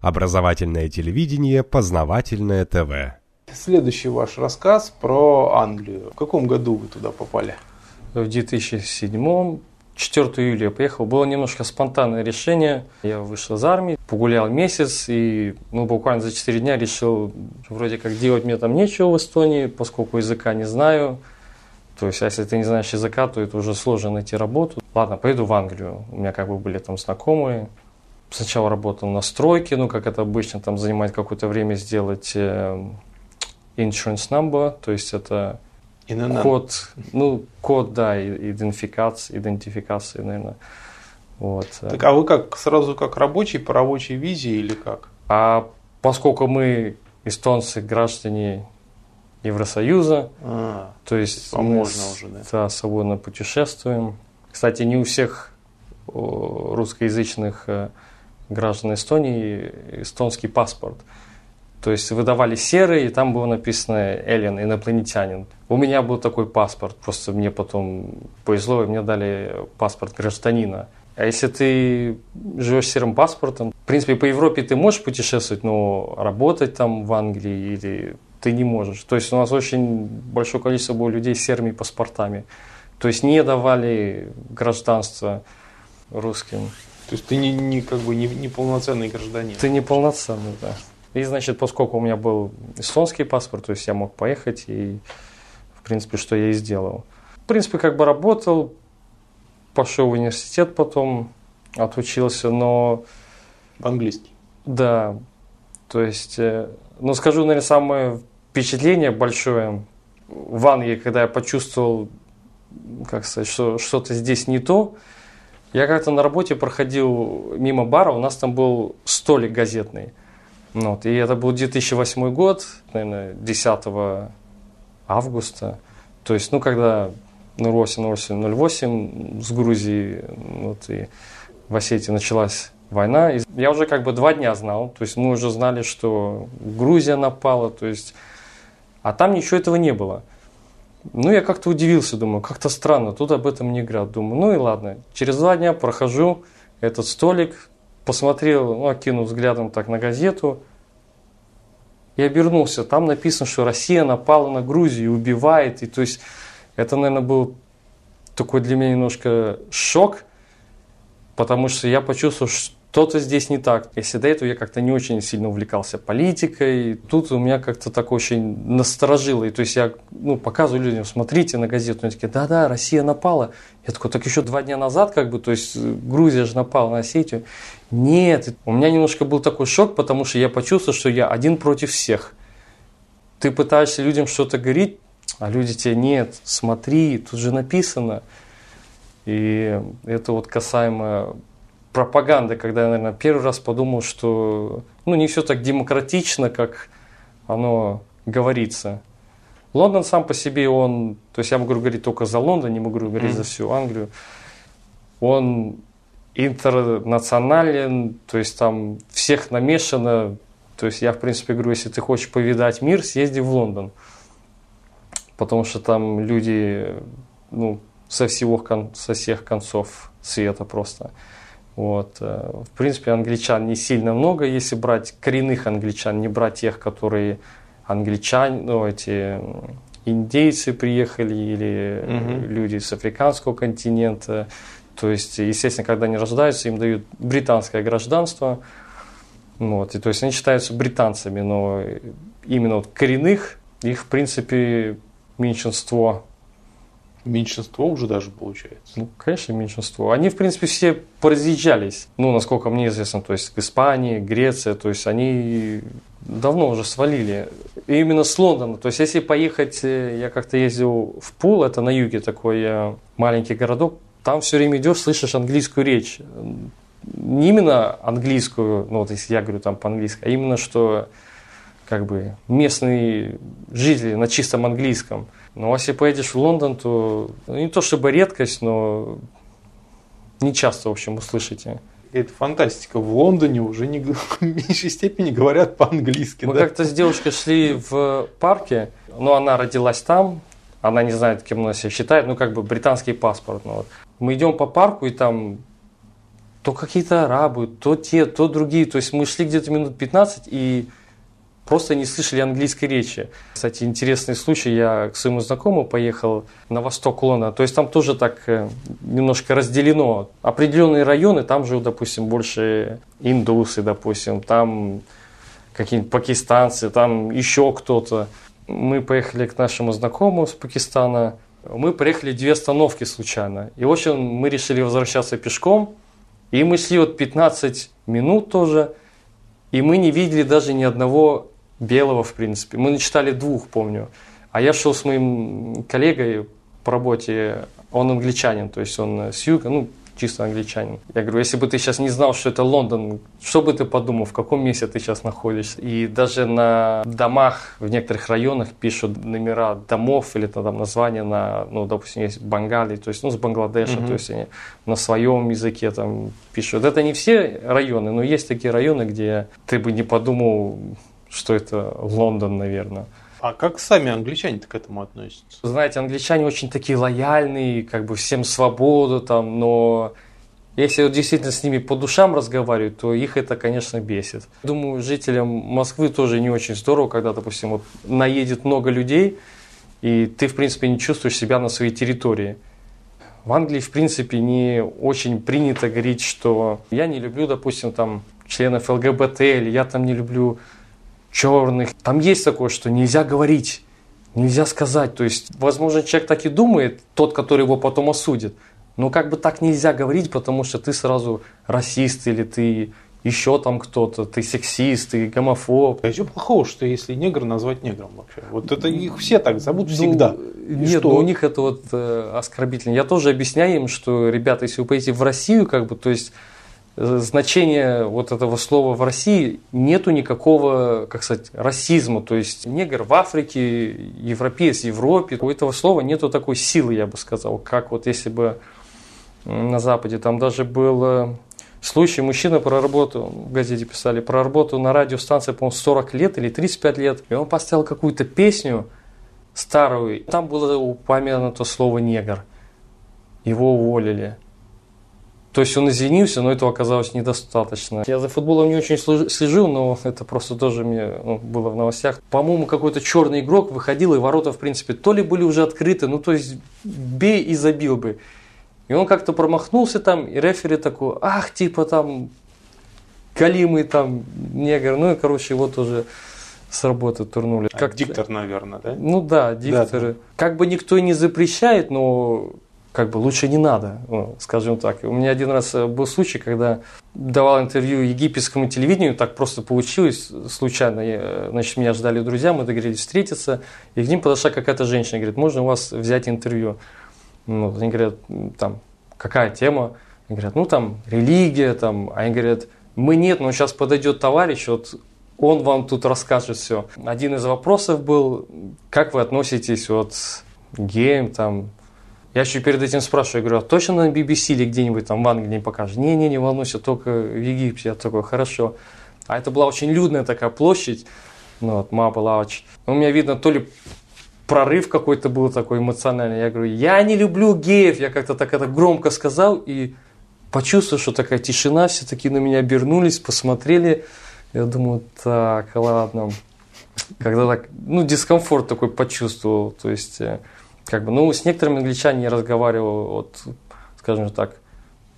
Образовательное телевидение, познавательное ТВ. Следующий ваш рассказ про Англию. В каком году вы туда попали? В 2007 4 июля я поехал. Было немножко спонтанное решение. Я вышел из армии, погулял месяц и ну, буквально за 4 дня решил, вроде как делать мне там нечего в Эстонии, поскольку языка не знаю. То есть, а если ты не знаешь языка, то это уже сложно найти работу. Ладно, поеду в Англию. У меня как бы были там знакомые сначала работал на стройке, ну, как это обычно, там занимает какое-то время сделать э, insurance number, то есть это ИНН. код, ну, код, да, идентификации, идентификации, наверное. Вот. Так, а вы как, сразу как рабочий по рабочей визе или как? А поскольку мы эстонцы, граждане Евросоюза, А, то есть мы можно уже, да? да, свободно путешествуем. Кстати, не у всех русскоязычных э, граждан Эстонии эстонский паспорт. То есть выдавали серый, и там было написано «Эллен, инопланетянин». У меня был такой паспорт, просто мне потом повезло, и мне дали паспорт гражданина. А если ты живешь серым паспортом, в принципе, по Европе ты можешь путешествовать, но работать там в Англии или ты не можешь. То есть у нас очень большое количество было людей с серыми паспортами. То есть не давали гражданство русским. То есть ты не, не как бы не, не полноценный гражданин. Ты неполноценный, да. И, значит, поскольку у меня был эстонский паспорт, то есть я мог поехать, и, в принципе, что я и сделал. В принципе, как бы работал, пошел в университет потом, отучился, но По-английски. да, то есть, э, ну, скажу, наверное, самое впечатление большое в Англии, когда я почувствовал, как сказать, что что-то здесь не то, я как-то на работе проходил мимо бара, у нас там был столик газетный. Ну, вот, и это был 2008 год, наверное, 10 августа. То есть, ну, когда 08-08-08 с Грузией, вот, и в Осетии началась война. И я уже как бы два дня знал, то есть мы уже знали, что Грузия напала, то есть, а там ничего этого не было. Ну, я как-то удивился, думаю, как-то странно, тут об этом не говорят. Думаю, ну и ладно. Через два дня прохожу этот столик, посмотрел, ну, окинул взглядом так на газету, и обернулся. Там написано, что Россия напала на Грузию и убивает. И то есть это, наверное, был такой для меня немножко шок, потому что я почувствовал, что-то здесь не так. Если до этого я как-то не очень сильно увлекался политикой, тут у меня как-то так очень насторожило. И то есть я ну, показываю людям, смотрите на газету, они такие, да-да, Россия напала. Я такой, так еще два дня назад, как бы, то есть Грузия же напала на Осетию. Нет, у меня немножко был такой шок, потому что я почувствовал, что я один против всех. Ты пытаешься людям что-то говорить, а люди тебе нет, смотри, тут же написано. И это вот касаемо пропаганды, когда я, наверное, первый раз подумал, что ну, не все так демократично, как оно говорится. Лондон сам по себе, он, то есть я могу говорить только за Лондон, не могу говорить за всю Англию, он интернационален, то есть там всех намешано, то есть я, в принципе, говорю, если ты хочешь повидать мир, съезди в Лондон, потому что там люди, ну, со, всего, со всех концов света просто. Вот. э, В принципе, англичан не сильно много, если брать коренных англичан, не брать тех, которые англичане, ну, эти индейцы приехали или Мгм. люди с африканского континента. То есть, естественно, когда они рождаются, им дают британское гражданство. Вот, и то есть они считаются британцами, но именно вот коренных их, в принципе, меньшинство. Меньшинство уже даже получается. Ну, конечно, меньшинство. Они, в принципе, все поразъезжались. Ну, насколько мне известно, то есть Испания, Греция, то есть они давно уже свалили. И именно с Лондона. То есть если поехать, э, я как-то ездил в Пул, это на юге такой э, маленький городок, там все время идешь, слышишь английскую речь. Не именно английскую, ну вот если я говорю там по-английски, а именно что как бы местные жители на чистом английском. Но если поедешь в Лондон, то ну, не то чтобы редкость, но не часто, в общем, услышите. Это фантастика. В Лондоне уже не, в меньшей степени говорят по-английски. Мы да? как-то с девушкой шли в парке, но она родилась там, она не знает, кем она себя считает, ну как бы британский паспорт. Ну, вот. Мы идем по парку, и там то какие-то арабы, то те, то другие. То есть мы шли где-то минут 15 и просто не слышали английской речи. Кстати, интересный случай, я к своему знакомому поехал на восток Лондона, то есть там тоже так э, немножко разделено. Определенные районы, там живут, допустим, больше индусы, допустим, там какие-нибудь пакистанцы, там еще кто-то. Мы поехали к нашему знакомому с Пакистана, мы проехали две остановки случайно. И, в общем, мы решили возвращаться пешком, и мы шли вот 15 минут тоже, и мы не видели даже ни одного белого, в принципе. Мы начитали двух, помню. А я шел с моим коллегой по работе, он англичанин, то есть он с юга, ну, чисто англичанин. Я говорю, если бы ты сейчас не знал, что это Лондон, что бы ты подумал, в каком месте ты сейчас находишься? И даже на домах в некоторых районах пишут номера домов или там названия на, ну, допустим, есть Бангали, то есть, ну, с Бангладеша, mm-hmm. то есть они на своем языке там пишут. Это не все районы, но есть такие районы, где ты бы не подумал, что это Лондон, наверное. А как сами англичане к этому относятся? Знаете, англичане очень такие лояльные, как бы всем свободу там, но если вот действительно с ними по душам разговаривать, то их это, конечно, бесит. Думаю, жителям Москвы тоже не очень здорово, когда, допустим, вот наедет много людей, и ты, в принципе, не чувствуешь себя на своей территории. В Англии, в принципе, не очень принято говорить, что я не люблю, допустим, там, членов ЛГБТ, или я там не люблю черных. Там есть такое, что нельзя говорить, нельзя сказать. То есть, возможно, человек так и думает, тот, который его потом осудит. Но как бы так нельзя говорить, потому что ты сразу расист или ты еще там кто-то, ты сексист, ты гомофоб. А что плохого, что если негр назвать негром вообще? Вот это их все так зовут ну, всегда. И нет, что? Ну, у них это вот э, оскорбительно. Я тоже объясняю им, что, ребята, если вы поедете в Россию, как бы, то есть значения вот этого слова в России нету никакого, как сказать, расизма. То есть негр в Африке, европеец в Европе, у этого слова нету такой силы, я бы сказал, как вот если бы на Западе. Там даже был э, случай, мужчина проработал, в газете писали, проработал на радиостанции, по-моему, 40 лет или 35 лет, и он поставил какую-то песню старую, там было упомянуто слово «негр». Его уволили. То есть он извинился, но этого оказалось недостаточно. Я за футболом не очень слежу, но это просто тоже мне ну, было в новостях. По-моему, какой-то черный игрок выходил, и ворота, в принципе, то ли были уже открыты, ну то есть бей и забил бы. И он как-то промахнулся там, и рефери такой, ах, типа там, галимый там негр. Ну и, короче, его тоже с работы турнули. А как диктор, наверное, да? Ну да, дикторы. Да. Как бы никто и не запрещает, но как бы лучше не надо, ну, скажем так. У меня один раз э, был случай, когда давал интервью египетскому телевидению, так просто получилось случайно. Я, значит, меня ждали друзья, мы договорились встретиться, и к ним подошла какая-то женщина, говорит, можно у вас взять интервью? Ну, они говорят, там, какая тема? Они говорят, ну там религия, там, а они говорят, мы нет, но сейчас подойдет товарищ, вот он вам тут расскажет все. Один из вопросов был, как вы относитесь вот к геям, там, я еще перед этим спрашиваю, говорю, а точно на BBC или где-нибудь там в Англии покажешь? Не-не, не волнуйся, только в Египте. Я такой, хорошо. А это была очень людная такая площадь, ну вот, Маба Лауч. У меня видно, то ли прорыв какой-то был такой эмоциональный. Я говорю, я не люблю геев. Я как-то так это громко сказал и почувствовал, что такая тишина, все таки на меня обернулись, посмотрели. Я думаю, так, ладно. Когда так, ну, дискомфорт такой почувствовал. То есть, э, как бы, ну, с некоторыми англичанами я разговаривал, вот, скажем так,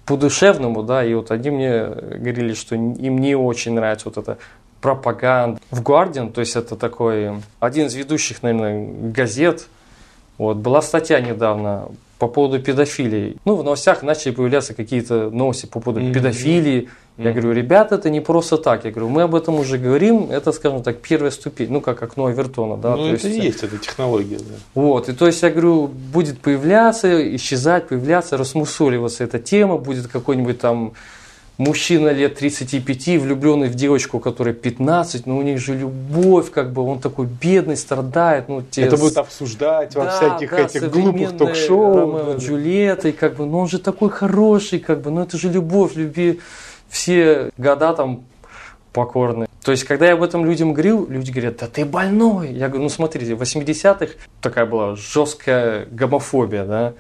по-душевному, да, и вот они мне говорили, что им не очень нравится вот это пропаганда. В Guardian, то есть это такой, один из ведущих, наверное, газет, вот, была статья недавно по поводу педофилии. Ну, в новостях начали появляться какие-то новости по поводу mm-hmm. педофилии. Mm-hmm. Я говорю, ребята, это не просто так. Я говорю, мы об этом уже говорим, это, скажем так, первая ступень, ну, как окно Авертона. Да? Ну, то это есть, и есть эта технология. Да. Вот, и то есть, я говорю, будет появляться, исчезать, появляться, рассмусоливаться эта тема, будет какой-нибудь там мужчина лет 35, влюбленный в девочку, которая 15, но у них же любовь, как бы, он такой бедный, страдает. Ну, те Это с... будет обсуждать во да, всяких да, этих глупых ток-шоу. Ромео, да, Джульетта, и как бы, ну он же такой хороший, как бы, ну это же любовь, люби все года там покорны. То есть, когда я об этом людям говорил, люди говорят, да ты больной. Я говорю, ну смотрите, в 80-х такая была жесткая гомофобия, да,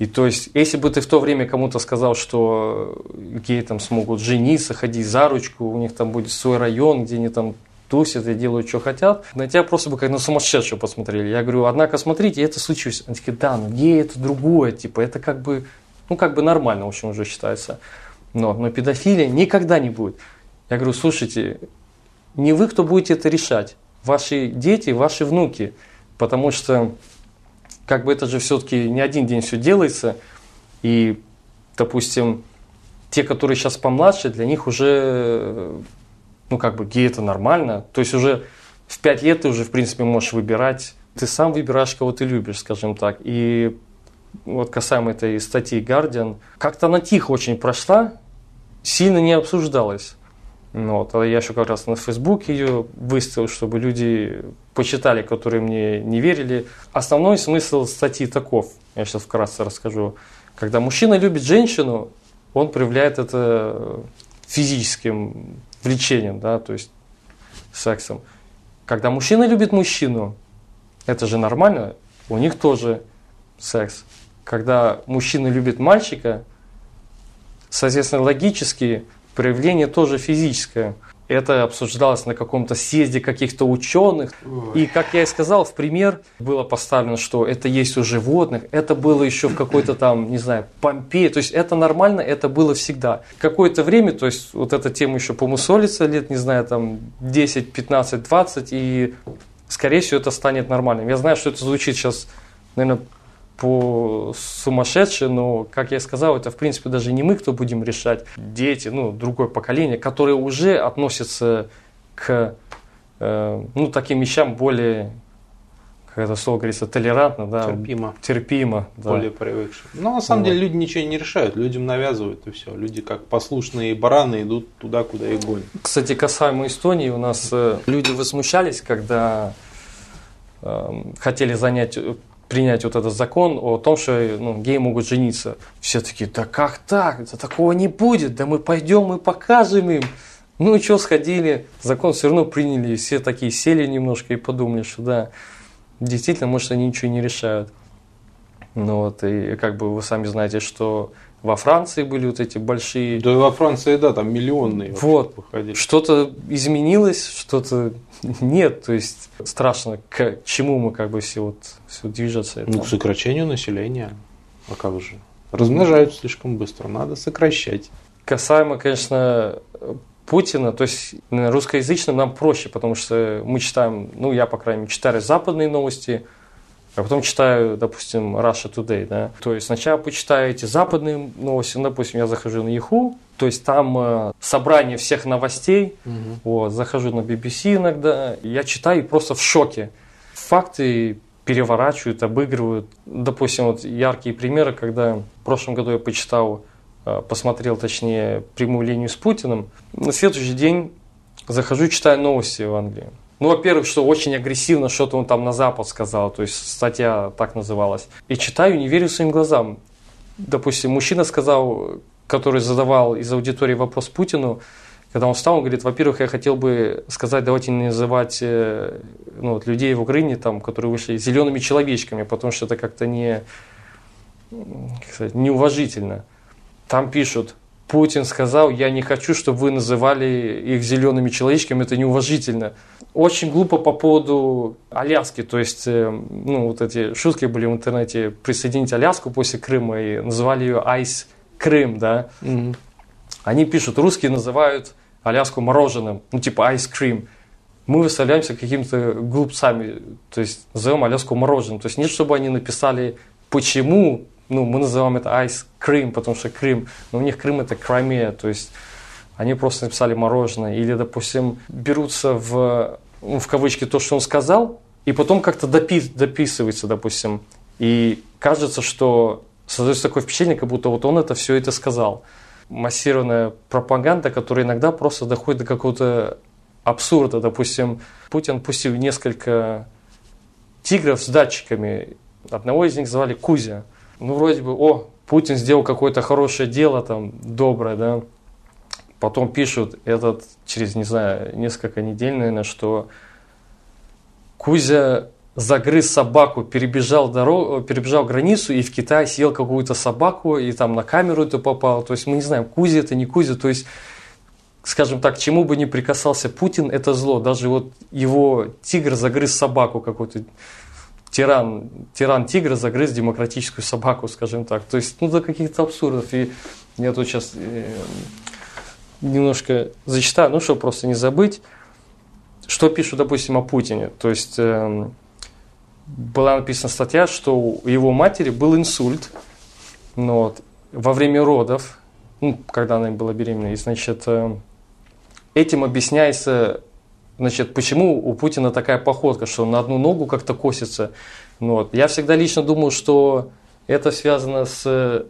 И то есть, если бы ты в то время кому-то сказал, что геи там смогут жениться, ходить за ручку, у них там будет свой район, где они там тусят и делают, что хотят, на тебя просто бы как на сумасшедшего посмотрели. Я говорю, однако, смотрите, это случилось. Они такие, да, но геи это другое, типа, это как бы, ну, как бы нормально, в общем, уже считается. Но, но педофилия никогда не будет. Я говорю, слушайте, не вы, кто будете это решать, ваши дети, ваши внуки, потому что как бы это же все-таки не один день все делается, и, допустим, те, которые сейчас помладше, для них уже, ну, как бы, гей это нормально. То есть уже в пять лет ты уже, в принципе, можешь выбирать. Ты сам выбираешь, кого ты любишь, скажем так. И вот касаемо этой статьи Guardian, как-то она тихо очень прошла, сильно не обсуждалась. Ну вот, а я еще как раз на Фейсбуке ее выставил, чтобы люди почитали, которые мне не верили. Основной смысл статьи таков, я сейчас вкратце расскажу. Когда мужчина любит женщину, он проявляет это физическим влечением, да, то есть сексом. Когда мужчина любит мужчину, это же нормально, у них тоже секс. Когда мужчина любит мальчика, соответственно, логически проявление тоже физическое. Это обсуждалось на каком-то съезде каких-то ученых. И, как я и сказал, в пример было поставлено, что это есть у животных. Это было еще в какой-то там, не знаю, Помпеи. То есть это нормально, это было всегда. Какое-то время, то есть вот эта тема еще помусолится лет, не знаю, там 10, 15, 20. И, скорее всего, это станет нормальным. Я знаю, что это звучит сейчас, наверное, по сумасшедшие, но, как я и сказал, это, в принципе, даже не мы, кто будем решать. Дети, ну, другое поколение, которые уже относятся к, э, ну, таким вещам более, как это слово говорится, толерантно, да. Терпимо. Терпимо, да. Более привыкшие. Но на самом Вот. деле люди ничего не решают, людям навязывают и все. Люди как послушные бараны идут туда, куда их гонят. Кстати, касаемо Эстонии, у нас э, люди возмущались, когда э, хотели занять, принять вот этот закон о том, что ну, геи могут жениться. Все такие, да как так? Да такого не будет, да мы пойдем и покажем им. Ну и что, сходили, закон все равно приняли, и все такие сели немножко и подумали, что да, действительно, может, они ничего не решают. Ну вот, и как бы вы сами знаете, что во Франции были вот эти большие Да во Франции, да, там миллионные Вот. что-то изменилось, что-то нет. То есть страшно, к чему мы как бы все вот все движется. это. Ну, к сокращению населения. А как же? Размножаются слишком быстро, надо сокращать. Касаемо, конечно, Путина, то есть русскоязычным нам проще, потому что мы читаем, ну я, по крайней мере, читаю западные новости, а потом читаю, допустим, Russia Today, да. То есть сначала почитаю эти западные новости, ну, допустим, я захожу на Yahoo, то есть там э, собрание всех новостей, вот, захожу на BBC иногда, я читаю и просто в шоке. Факты переворачивают, обыгрывают. Допустим, вот яркие примеры, когда в прошлом году я почитал, э, посмотрел, точнее, прямую линию с Путиным. На следующий день захожу читаю новости в Англии. Ну, во-первых, что очень агрессивно что-то он там на Запад сказал, то есть статья так называлась. И читаю, не верю своим глазам. Допустим, мужчина сказал, который задавал из аудитории вопрос Путину, когда он встал, он говорит, во-первых, я хотел бы сказать, давайте не называть э, ну, вот, людей в Украине, там, которые вышли зелеными человечками, потому что это как-то не, как сказать, неуважительно. Там пишут, Путин сказал, я не хочу, чтобы вы называли их зелеными человечками, это неуважительно. Очень глупо по поводу Аляски, то есть, э, ну, вот эти шутки были в интернете, присоединить Аляску после Крыма и называли ее Айс Крым, да. Они пишут, русские называют Аляску мороженым, ну типа ice cream. Мы выставляемся какими-то глупцами, то есть назовем Аляску мороженым. То есть нет, чтобы они написали, почему, ну мы называем это ice cream, потому что Крым, но у них Крым это Crimea, то есть они просто написали мороженое. Или, допустим, берутся в, ну, в кавычки то, что он сказал, и потом как-то допи- дописывается, допустим. И кажется, что создается такое впечатление, как будто вот он это все это сказал. Массированная пропаганда, которая иногда просто доходит до какого-то абсурда. Допустим, Путин пустил несколько тигров с датчиками. Одного из них звали Кузя. Ну, вроде бы, о, Путин сделал какое-то хорошее дело, там, доброе, да. Потом пишут этот через, не знаю, несколько недель, наверное, что Кузя загрыз собаку, перебежал, дорогу, перебежал границу и в Китае съел какую-то собаку, и там на камеру это попало. То есть мы не знаем, Кузи это, не Кузи. То есть, скажем так, чему бы ни прикасался Путин, это зло. Даже вот его тигр загрыз собаку какой-то тиран, тиран тигра загрыз демократическую собаку, скажем так. То есть, ну, до каких-то абсурдов. И я тут сейчас э, немножко зачитаю, ну, чтобы просто не забыть. Что пишут, допустим, о Путине? То есть, э, была написана статья, что у его матери был инсульт ну, вот, во время родов, ну, когда она была беременна. И, значит, э, этим объясняется, значит, почему у Путина такая походка, что он на одну ногу как-то косится. Ну, вот. Я всегда лично думал, что это связано с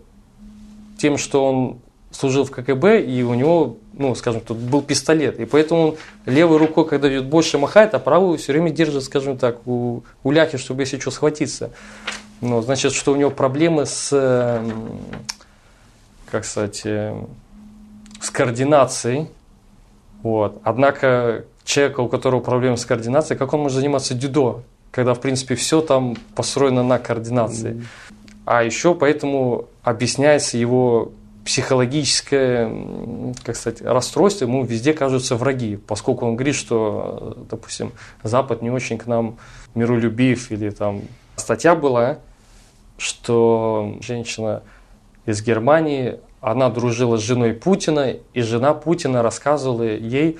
тем, что он служил в КГБ, и у него, ну, скажем, тут был пистолет. И поэтому он левой рукой, когда идет, больше махает, а правую все время держит, скажем так, у, у ляхи, чтобы если что, схватиться. Ну, значит, что у него проблемы с, как сказать, э, с координацией. Вот. Однако человека, у которого проблемы с координацией, как он может заниматься дюдо, когда, в принципе, все там построено на координации. Mm-hmm. А еще поэтому объясняется его психологическое, как сказать, расстройство, ему везде кажутся враги, поскольку он говорит, что, допустим, Запад не очень к нам миролюбив, или там статья была, что женщина из Германии, она дружила с женой Путина, и жена Путина рассказывала ей,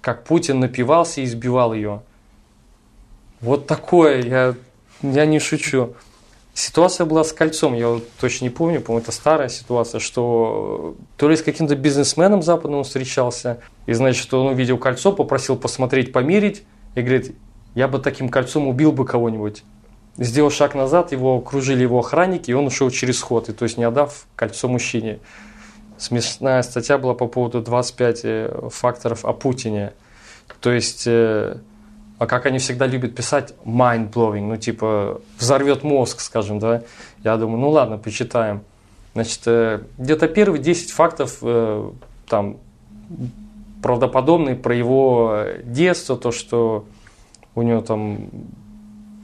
как Путин напивался и избивал ее. Вот такое, я, я не шучу. Ситуация была с кольцом, я вот точно не помню, по-моему, это старая ситуация, что то ли с каким-то бизнесменом западным он встречался, и, значит, он увидел кольцо, попросил посмотреть, померить, и говорит, я бы таким кольцом убил бы кого-нибудь. Сделал шаг назад, его окружили его охранники, и он ушел через ход, и то есть не отдав кольцо мужчине. Смешная статья была по поводу 25 э, факторов о Путине. То есть э, а как они всегда любят писать mind-blowing, ну типа взорвет мозг, скажем, да. Я думаю, ну ладно, почитаем. Значит, э, где-то первые 10 фактов э, там правдоподобные про его детство, то, что у него там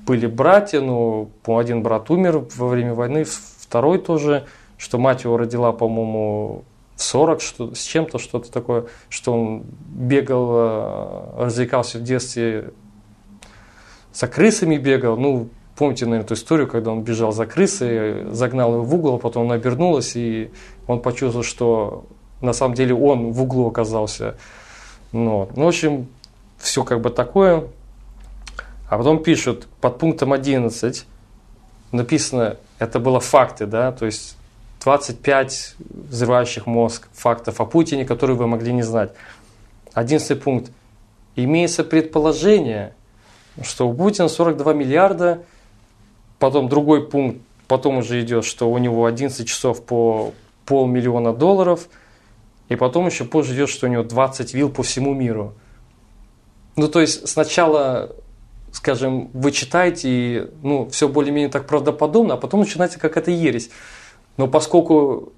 были братья, ну, один брат умер во время войны, второй тоже, что мать его родила, по-моему, в 40 что, с чем-то, что-то такое, что он бегал, э, развлекался в детстве за крысами бегал. Ну, помните, наверное, эту историю, когда он бежал за крысой, загнал его в угол, а потом она обернулась, и он почувствовал, что на самом деле он в углу оказался. Ну, ну в общем, все как бы такое. А потом пишут, под пунктом 11 написано, это было факты, да, то есть 25 взрывающих мозг фактов о Путине, которые вы могли не знать. Одиннадцатый пункт. Имеется предположение, что у Путина 42 миллиарда, потом другой пункт, потом уже идет, что у него 11 часов по полмиллиона долларов, и потом еще позже идет, что у него 20 вилл по всему миру. Ну, то есть сначала, скажем, вы читаете, и ну, все более-менее так правдоподобно, а потом начинается какая-то ересь. Но поскольку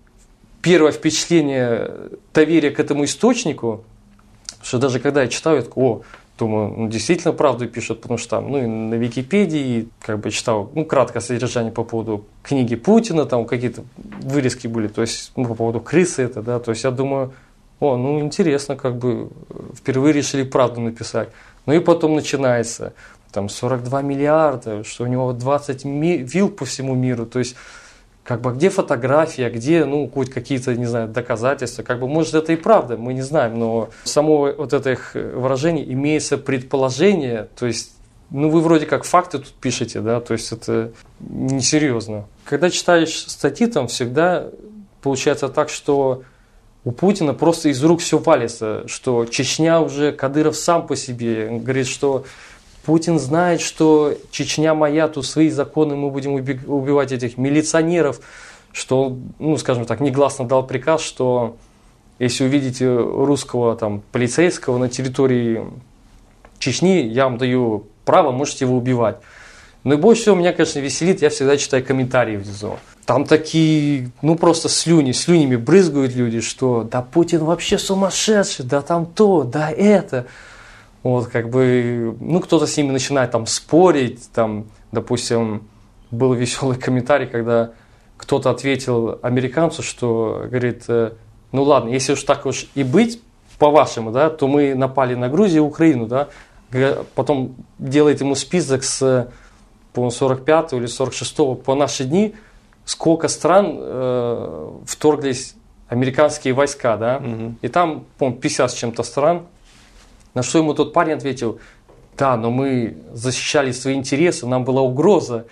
первое впечатление доверия к этому источнику, что даже когда я читаю, я такой, о, Думаю, ну, действительно правду пишут, потому что там, ну, и на Википедии, как бы читал, ну, краткое содержание по поводу книги Путина, там какие-то вырезки были, то есть, ну, по поводу крысы это, да, то есть я думаю, о, ну, интересно, как бы впервые решили правду написать. Ну, и потом начинается, там, 42 миллиарда, что у него 20 вил по всему миру, то есть, как бы, где фотография, где, ну, хоть какие-то, не знаю, доказательства, как бы, может, это и правда, мы не знаем, но само вот это их выражение имеется предположение, то есть, ну, вы вроде как факты тут пишете, да, то есть, это несерьезно. Когда читаешь статьи, там всегда получается так, что у Путина просто из рук все валится, что Чечня уже, Кадыров сам по себе говорит, что Путин знает, что Чечня моя, тут свои законы, мы будем убивать этих милиционеров, что, ну, скажем так, негласно дал приказ, что если увидите русского там, полицейского на территории Чечни, я вам даю право, можете его убивать. Но и больше всего меня, конечно, веселит, я всегда читаю комментарии внизу. Там такие, ну просто слюни, слюнями брызгают люди, что да Путин вообще сумасшедший, да там то, да это. Вот, как бы, ну, кто-то с ними начинает там спорить, там, допустим, был веселый комментарий, когда кто-то ответил американцу, что, говорит, э, ну ладно, если уж так уж и быть, по-вашему, да, то мы напали на Грузию и Украину, да, потом делает ему список с, по 45 или 46 по наши дни, сколько стран э, вторглись американские войска, да, угу. и там, по 50 с чем-то стран, на что ему тот парень ответил, да, но мы защищали свои интересы, нам была угроза.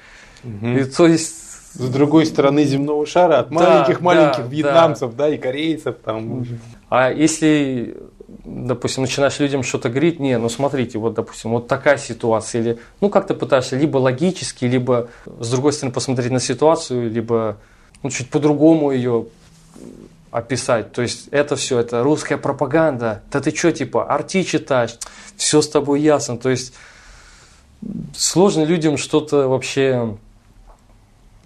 Угу. И, то есть с другой стороны земного шара от маленьких-маленьких да, вьетнамцев, да. да, и корейцев там. А если, допустим, начинаешь людям что-то говорить, не, ну смотрите, вот, допустим, вот такая ситуация, или, ну, как ты пытаешься либо логически, либо, с другой стороны, посмотреть на ситуацию, либо, ну, чуть по-другому ее описать. То есть это все, это русская пропаганда. Да ты что, типа, арти читаешь, все с тобой ясно. То есть сложно людям что-то вообще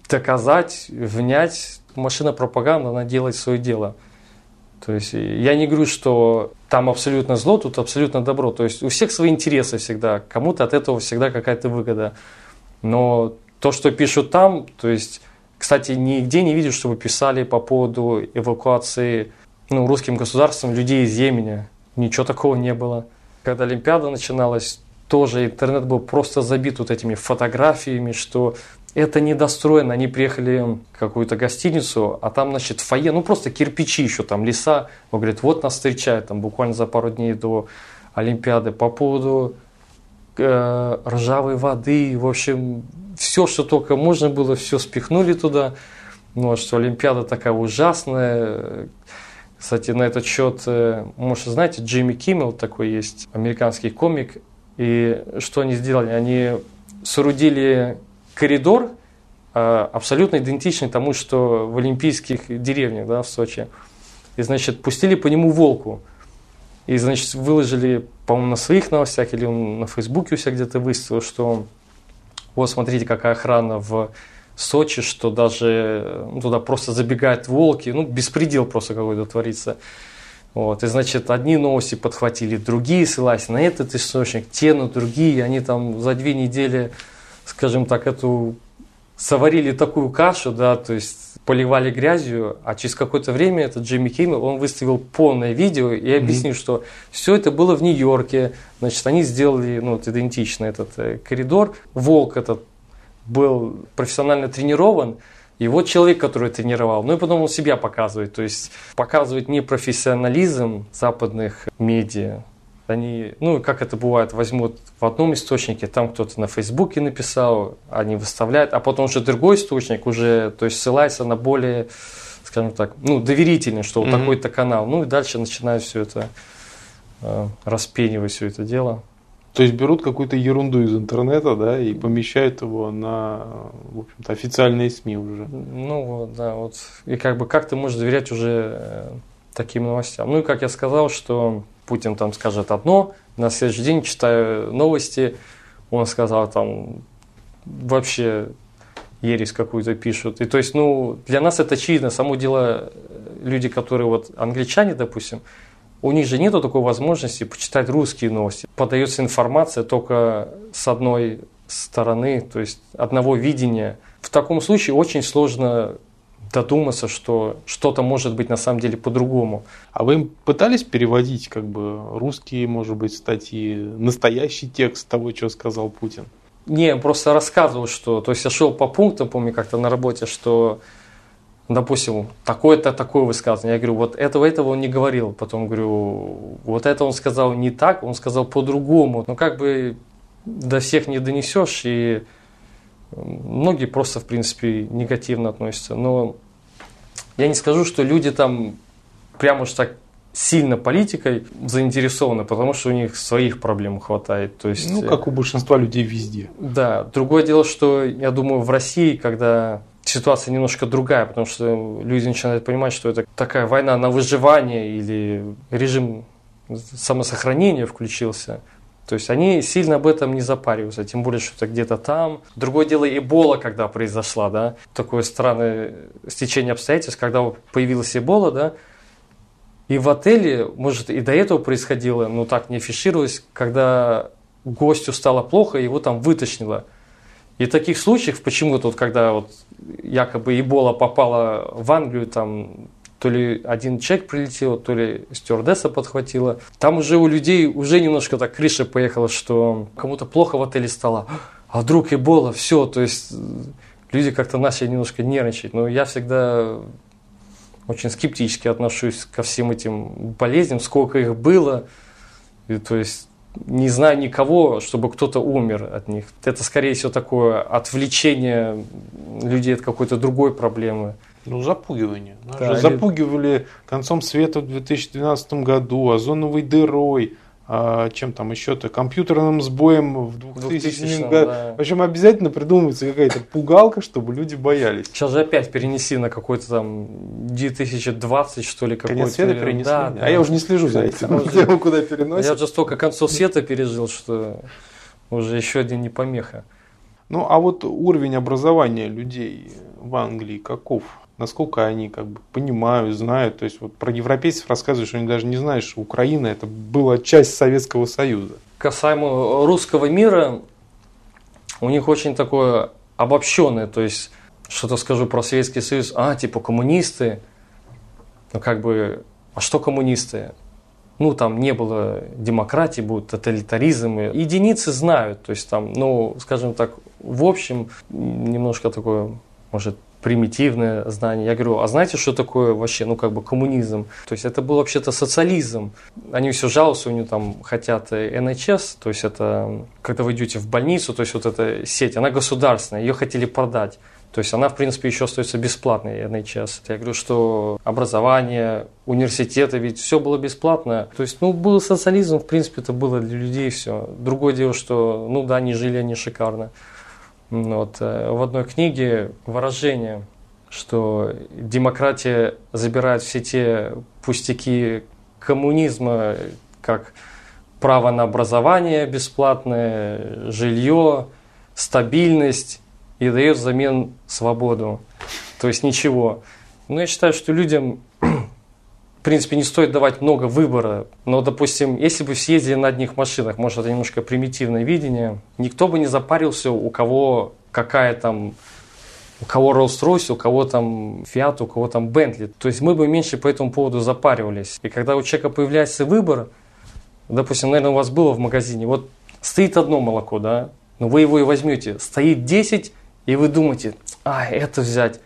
доказать, внять. Машина пропаганды, она делает свое дело. То есть я не говорю, что там абсолютно зло, тут абсолютно добро. То есть у всех свои интересы всегда, кому-то от этого всегда какая-то выгода. Но то, что пишут там, то есть, кстати, нигде не видел, чтобы писали по поводу эвакуации ну, русским государством людей из Йемени. Ничего такого не было. Когда Олимпиада начиналась, тоже интернет был просто забит вот этими фотографиями, что это недостроено. Они приехали в какую-то гостиницу, а там, значит, фойе, ну просто кирпичи еще, там леса. Он говорит, вот нас встречают там буквально за пару дней до Олимпиады по поводу э, ржавой воды. В общем, все, что только можно было, все спихнули туда. Ну, а что Олимпиада такая ужасная. Кстати, на этот счет, э, может, знаете, Джимми Киммел такой есть, американский комик. И что они сделали? Они соорудили коридор э, абсолютно идентичный тому, что в олимпийских деревнях да, в Сочи. И, значит, пустили по нему волку. И, значит, выложили, по-моему, на своих новостях или он на Фейсбуке у себя где-то выставил, что вот смотрите, какая охрана в Сочи, что даже ну, туда просто забегают волки, ну, беспредел просто какой-то творится. Вот, и, значит, одни новости подхватили, другие ссылаясь на этот источник, те на другие, они там за две недели скажем так, эту соварили такую кашу, да, то есть поливали грязью, а через какое-то время этот Джимми Киммел, он выставил полное видео и объяснил, mm-hmm. что все это было в Нью-Йорке, значит, они сделали, ну, вот, идентично этот э, коридор, волк этот был профессионально тренирован, и вот человек, который тренировал, ну и потом он себя показывает, то есть показывает непрофессионализм западных медиа, они, ну, как это бывает, возьмут в одном источнике, там кто-то на Фейсбуке написал, они выставляют, а потом уже другой источник уже, то есть ссылается на более, скажем так, ну, доверительный, что вот mm-hmm. такой-то канал. Ну, и дальше начинают все это э, распенивать, все это дело. То есть берут какую-то ерунду из интернета, да, и помещают его на, в общем-то, официальные СМИ уже. Ну вот, да, вот. И как бы как ты можешь доверять уже э, таким новостям? Ну и как я сказал, что Путин там скажет одно, на следующий день читаю новости, он сказал там вообще ересь какую-то пишут. И то есть, ну, для нас это очевидно. Само дело, люди, которые вот англичане, допустим, у них же нету такой возможности почитать русские новости. Подается информация только с одной стороны, то есть одного видения. В таком случае очень сложно додуматься, что что-то может быть на самом деле по-другому. А вы пытались переводить как бы русские, может быть, статьи, настоящий текст того, что сказал Путин? Не, просто рассказывал, что, то есть я шел по пунктам, помню, как-то на работе, что, допустим, такое-то, такое высказывание. Я говорю, вот этого, этого он не говорил. Потом говорю, вот это он сказал не так, он сказал по-другому. Ну, как бы до всех не донесешь, и Многие просто, в принципе, негативно относятся. Но я не скажу, что люди там прямо уж так сильно политикой заинтересованы, потому что у них своих проблем хватает. То есть, ну, как у большинства людей везде. Да. Другое дело, что я думаю, в России, когда ситуация немножко другая, потому что люди начинают понимать, что это такая война на выживание или режим самосохранения включился, то есть они сильно об этом не запариваются, тем более, что это где-то там. Другое дело Эбола, когда произошла, да, такое странное стечение обстоятельств, когда появилась Эбола, да, И в отеле, может, и до этого происходило, но так не афишировалось, когда гостю стало плохо, его там вытошнило. И таких случаев почему-то, вот, когда вот якобы Эбола попала в Англию, там то ли один человек прилетел, то ли стюардесса подхватила. Там уже у людей уже немножко так крыша поехала, что кому-то плохо в отеле стало. А вдруг Эбола, все, то есть люди как-то начали немножко нервничать. Но я всегда очень скептически отношусь ко всем этим болезням, сколько их было. И, то есть не знаю никого, чтобы кто-то умер от них. Это, скорее всего, такое отвлечение людей от какой-то другой проблемы. Ну, запугивание. Нас Да, же запугивали концом света в 2012 году, озоновой дырой, а, чем там еще-то, компьютерным сбоем в 2000 2000-м, году. да. В общем, обязательно придумывается какая-то пугалка, чтобы люди боялись. Сейчас же опять перенеси на какой-то там 2020, что ли, какой-то. Конец света перенесли. Да, а да. я уже не слежу за этим. Уже- куда Я переносят. уже столько концов света пережил, что уже еще один не помеха. Ну, а вот уровень образования людей в Англии каков? Насколько они как бы понимают, знают? То есть вот про европейцев рассказываешь, что они даже не знают, что Украина это была часть Советского Союза. Касаемо русского мира, у них очень такое обобщенное, то есть что-то скажу про Советский Союз, а, типа коммунисты, ну как бы, а что коммунисты? Ну, там не было демократии, будет тоталитаризм. Единицы знают, то есть там, ну, скажем так, в общем, немножко такое, может, примитивное знание. Я говорю, а знаете, что такое вообще, ну, как бы коммунизм? То есть это был вообще-то социализм. Они все жалуются, у них там хотят э, НХС, то есть это когда вы идете в больницу, то есть вот эта сеть, она государственная, ее хотели продать. То есть она, в принципе, еще остается бесплатной, NHS. Я говорю, что образование, университеты, ведь все было бесплатно. То есть, ну, был социализм, в принципе, это было для людей все. Другое дело, что, ну да, они жили они шикарно. Вот, э, в одной книге выражение, что демократия забирает все те пустяки коммунизма, как право на образование бесплатное, жилье, стабильность и дает взамен свободу. То есть ничего. Но я считаю, что людям, в принципе, не стоит давать много выбора. Но, допустим, если бы все ездили на одних машинах, может, это немножко примитивное видение, никто бы не запарился, у кого какая там у кого Rolls-Royce, у кого там Fiat, у кого там Bentley. То есть мы бы меньше по этому поводу запаривались. И когда у человека появляется выбор, допустим, наверное, у вас было в магазине, вот стоит одно молоко, да, но вы его и возьмете, стоит 10, и вы думаете, а, это взять,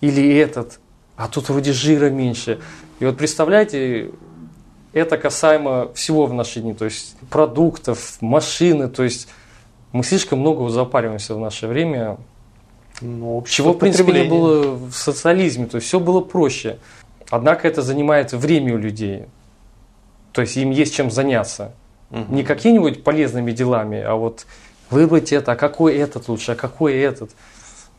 или этот, а тут вроде жира меньше. И вот представляете, это касаемо всего в наши дни, то есть продуктов, машины, то есть мы слишком много запариваемся в наше время, Ну, чего, в принципе, не было в социализме, то есть все было проще. Однако это занимает время у людей. То есть им есть чем заняться. Мгм. Не какими-нибудь полезными делами, а вот выбрать это, а какой этот лучше, а какой этот.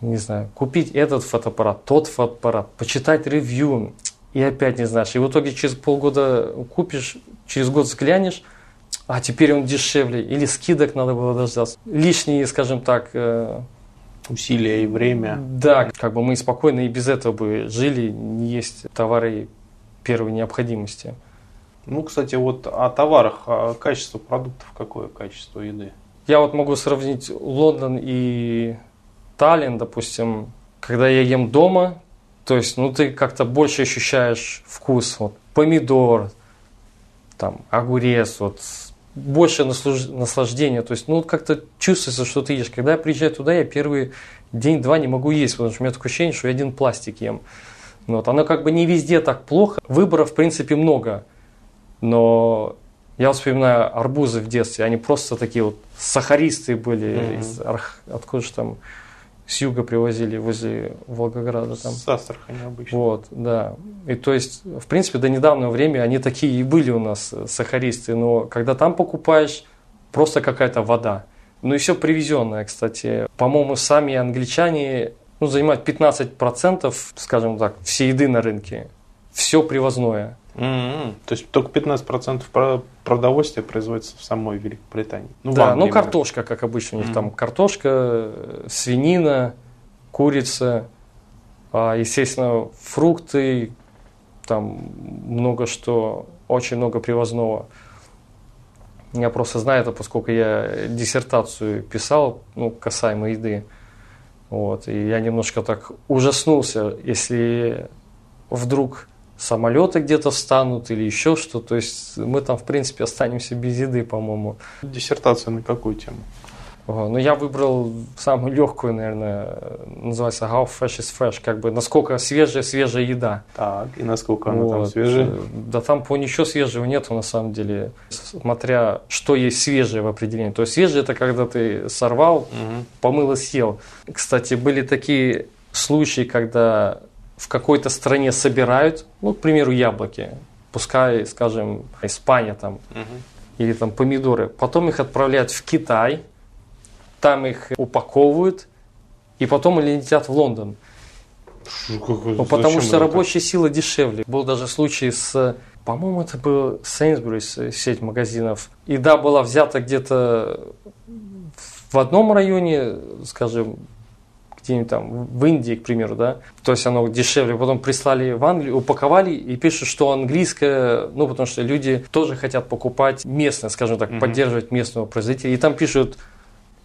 Не знаю, купить этот фотоаппарат, тот фотоаппарат, почитать ревью, и опять не знаешь. И в итоге через полгода купишь, через год взглянешь, а теперь он дешевле, или скидок надо было дождаться. Лишние, скажем так, э, Усилия и время. да, как бы мы спокойно и без этого бы жили, не есть товары первой необходимости. Ну, кстати, вот о товарах, а качество продуктов, какое качество еды? Я вот могу сравнить Лондон и Таллин, допустим, когда я ем дома, то есть, ну, ты как-то больше ощущаешь вкус, вот, помидор, там, огурец, вот, больше наслаждения, то есть, ну, как-то чувствуется, что ты ешь. Когда я приезжаю туда, я первый день-два не могу есть, потому что у меня такое ощущение, что я один пластик ем. Ну, Вот, оно как бы не везде так плохо, выборов, в принципе, много, но я вспоминаю арбузы в детстве, они просто такие вот сахаристые были, Мгм. из Арх- откуда же там, с юга привозили возле Волгограда там. С Астрахани обычно. Вот, да. И то есть, в принципе, до недавнего времени они такие и были у нас, э, сахаристые, но когда там покупаешь, просто какая-то вода. Ну и все привезенное, кстати. По-моему, сами англичане ну, занимают 15%, скажем так, всей еды на рынке. Все привозное. М-м. То есть только 15% про- продовольствия производится в самой Великобритании. Ну, да, ну картошка, как обычно, у них там картошка, э, свинина, курица, а, естественно, фрукты, там много что, очень много привозного. Я просто знаю это, поскольку я диссертацию писал, ну, касаемо еды. Вот, и я немножко так ужаснулся, если вдруг самолеты где-то встанут или еще что. То есть мы там, в принципе, останемся без еды, по-моему. Диссертация на какую тему? Ну, я выбрал самую легкую, наверное, называется How Fresh is Fresh, как бы насколько свежая свежая еда. Так, и насколько она вот. там свежая? Да там по ничего свежего нету на самом деле, смотря что есть свежее в определении. То есть свежее это когда ты сорвал, угу. помыл и съел. Кстати, были такие случаи, когда в какой-то стране собирают, ну, к примеру, яблоки, пускай, скажем, Испания там, угу. или там помидоры, потом их отправляют в Китай, там их упаковывают, и потом они летят в Лондон. Ну, потому что рабочая так? сила дешевле. Был даже случай с, по-моему, это был Sainsbury's, сеть магазинов. Еда была взята где-то в одном районе, скажем, где-нибудь там в Индии, к примеру, да, то есть оно дешевле, потом прислали в Англию, упаковали и пишут, что английское, ну, потому что люди тоже хотят покупать местное, скажем так, mm-hmm. поддерживать местного производителя, и там пишут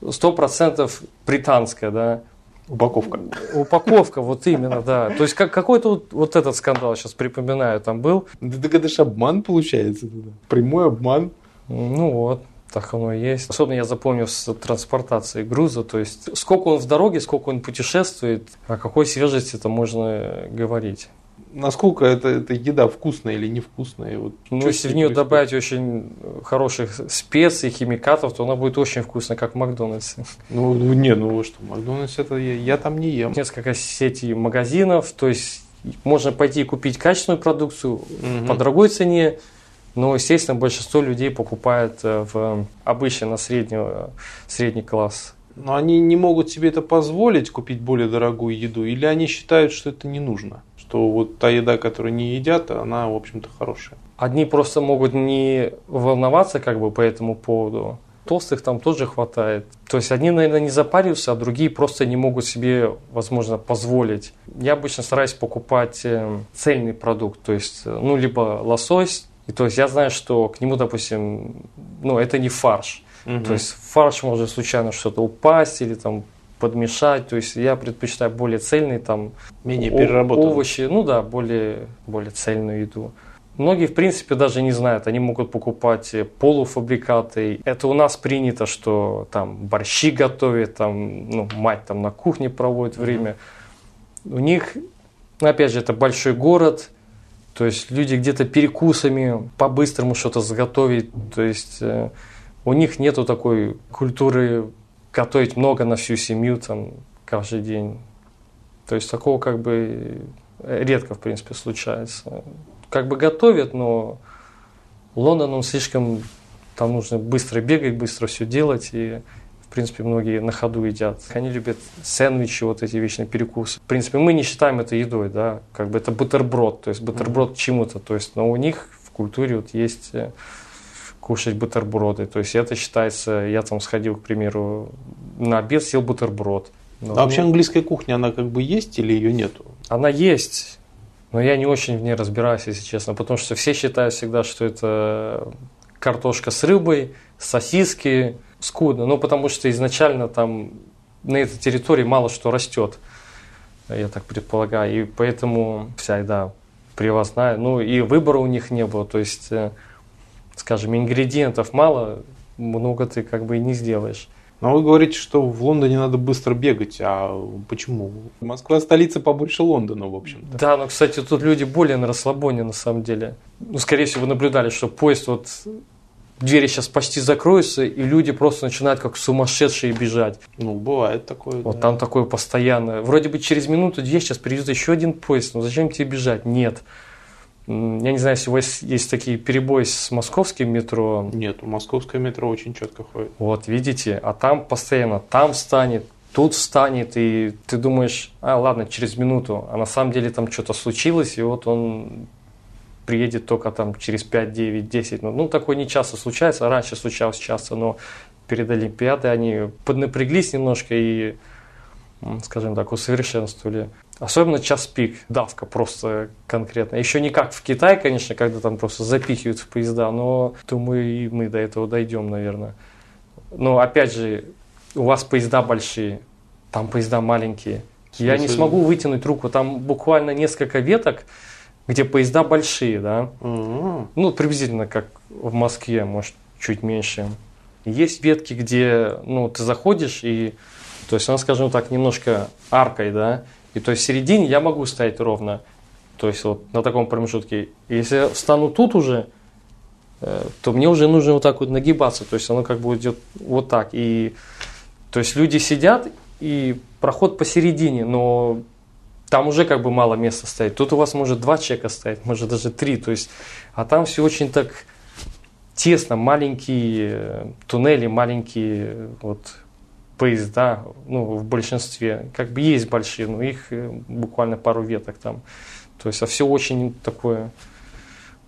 100% британское, да, Упаковка. Упаковка, вот именно, да. То есть как, какой-то вот, вот этот скандал, сейчас припоминаю, там был. Да, это же обман получается. Прямой обман. Ну вот. Так оно и есть. Особенно я запомнил с транспортацией груза, то есть сколько он в дороге, сколько он путешествует, о какой свежести это можно говорить. Насколько это, эта еда вкусная или невкусная? Вот ну, если в нее происходит? добавить очень хороших специй, химикатов, то она будет очень вкусная, как в Макдональдсе. Ну, ну не, ну что, Макдональдс это я, я там не ем. Несколько сетей магазинов, то есть можно пойти и купить качественную продукцию угу. по дорогой цене, но, естественно, большинство людей покупает э, в обычно на среднего, средний класс. Но они не могут себе это позволить, купить более дорогую еду, или они считают, что это не нужно? Что вот та еда, которую не едят, она, в общем-то, хорошая. Одни просто могут не волноваться как бы по этому поводу. Толстых там тоже хватает. То есть одни, наверное, не запариваются, а другие просто не могут себе, возможно, позволить. Я обычно стараюсь покупать э, цельный продукт, то есть, э, ну, либо лосось, и то есть я знаю, что к нему, допустим, ну, это не фарш. Угу. То есть фарш может случайно что-то упасть или там подмешать. То есть я предпочитаю более цельный там менее переработанный овощи, ну да, более более цельную еду. Многие, в принципе, даже не знают. Они могут покупать полуфабрикаты. Это у нас принято, что там борщи готовят, там, ну, мать там на кухне проводит время. У них, ну, опять же, это большой город, то есть люди где-то перекусами по-быстрому что-то заготовить. То есть э, у них нету такой культуры готовить много на всю семью там каждый день. То есть такого как бы редко, в принципе, случается. Как бы готовят, но Лондон, он слишком, там нужно быстро бегать, быстро все делать, и принципе, многие на ходу едят. Они любят сэндвичи, вот эти вечные перекусы. В принципе, мы не считаем это едой, да, как бы это бутерброд, то есть бутерброд mm-hmm. чему-то, то есть, но у них в культуре вот есть э, кушать бутерброды. То есть это считается, я там сходил, к примеру, на обед съел бутерброд. Но, а вообще английская кухня, она как бы есть или ее нету? Она есть, но я не очень в ней разбираюсь, если честно, потому что все считают всегда, что это картошка с рыбой, сосиски, скудно. Ну, потому что изначально там на этой территории мало что растет, я так предполагаю. И поэтому вся еда привозная. Ну, и выбора у них не было. То есть, э, скажем, ингредиентов мало, много ты как бы и не сделаешь. Но вы говорите, что в Лондоне надо быстро бегать. А почему? Москва столица побольше Лондона, в общем-то. Да, но, кстати, тут люди более на расслабоне, на самом деле. Ну, скорее всего, вы наблюдали, что поезд вот двери сейчас почти закроются, и люди просто начинают как сумасшедшие бежать. Ну, бывает такое. Вот да. там такое постоянно. Вроде бы через минуту-две сейчас придет еще один поезд, но зачем тебе бежать? Нет. Я не знаю, если у вас есть такие перебои с московским метро. Нет, у московское метро очень четко ходит. Вот, видите, а там постоянно, там встанет, тут встанет, и ты думаешь, а, ладно, через минуту, а на самом деле там что-то случилось, и вот он приедет только там через 5, 9, 10 минут. Ну, такое не часто случается, раньше случалось часто, но перед Олимпиадой они поднапряглись немножко и скажем так, усовершенствовали. Особенно час пик, давка просто конкретно. Еще не как в Китае, конечно, когда там просто запихивают в поезда, но думаю, и мы до этого дойдем, наверное. Но опять же, у вас поезда большие, там поезда маленькие. Я не смогу вытянуть руку, там буквально несколько веток, где поезда большие, да. М-м. Ну, приблизительно как в Москве, может, чуть меньше. Есть ветки, где, ну, ты заходишь и, то есть, она, скажем так, немножко аркой, да, и то есть в середине я могу стоять ровно, то есть вот на таком промежутке. Если я встану тут уже, э, то мне уже нужно вот так вот нагибаться, то есть оно как бы идет вот так. И то есть люди сидят и проход посередине, но там уже как бы мало места стоит. Тут у вас может два человека стоять, может даже три. То есть, а там все очень так тесно, маленькие э, туннели, маленькие вот поезда, ну, в большинстве. Как бы есть большие, но их э, буквально пару веток там. То есть, а все очень такое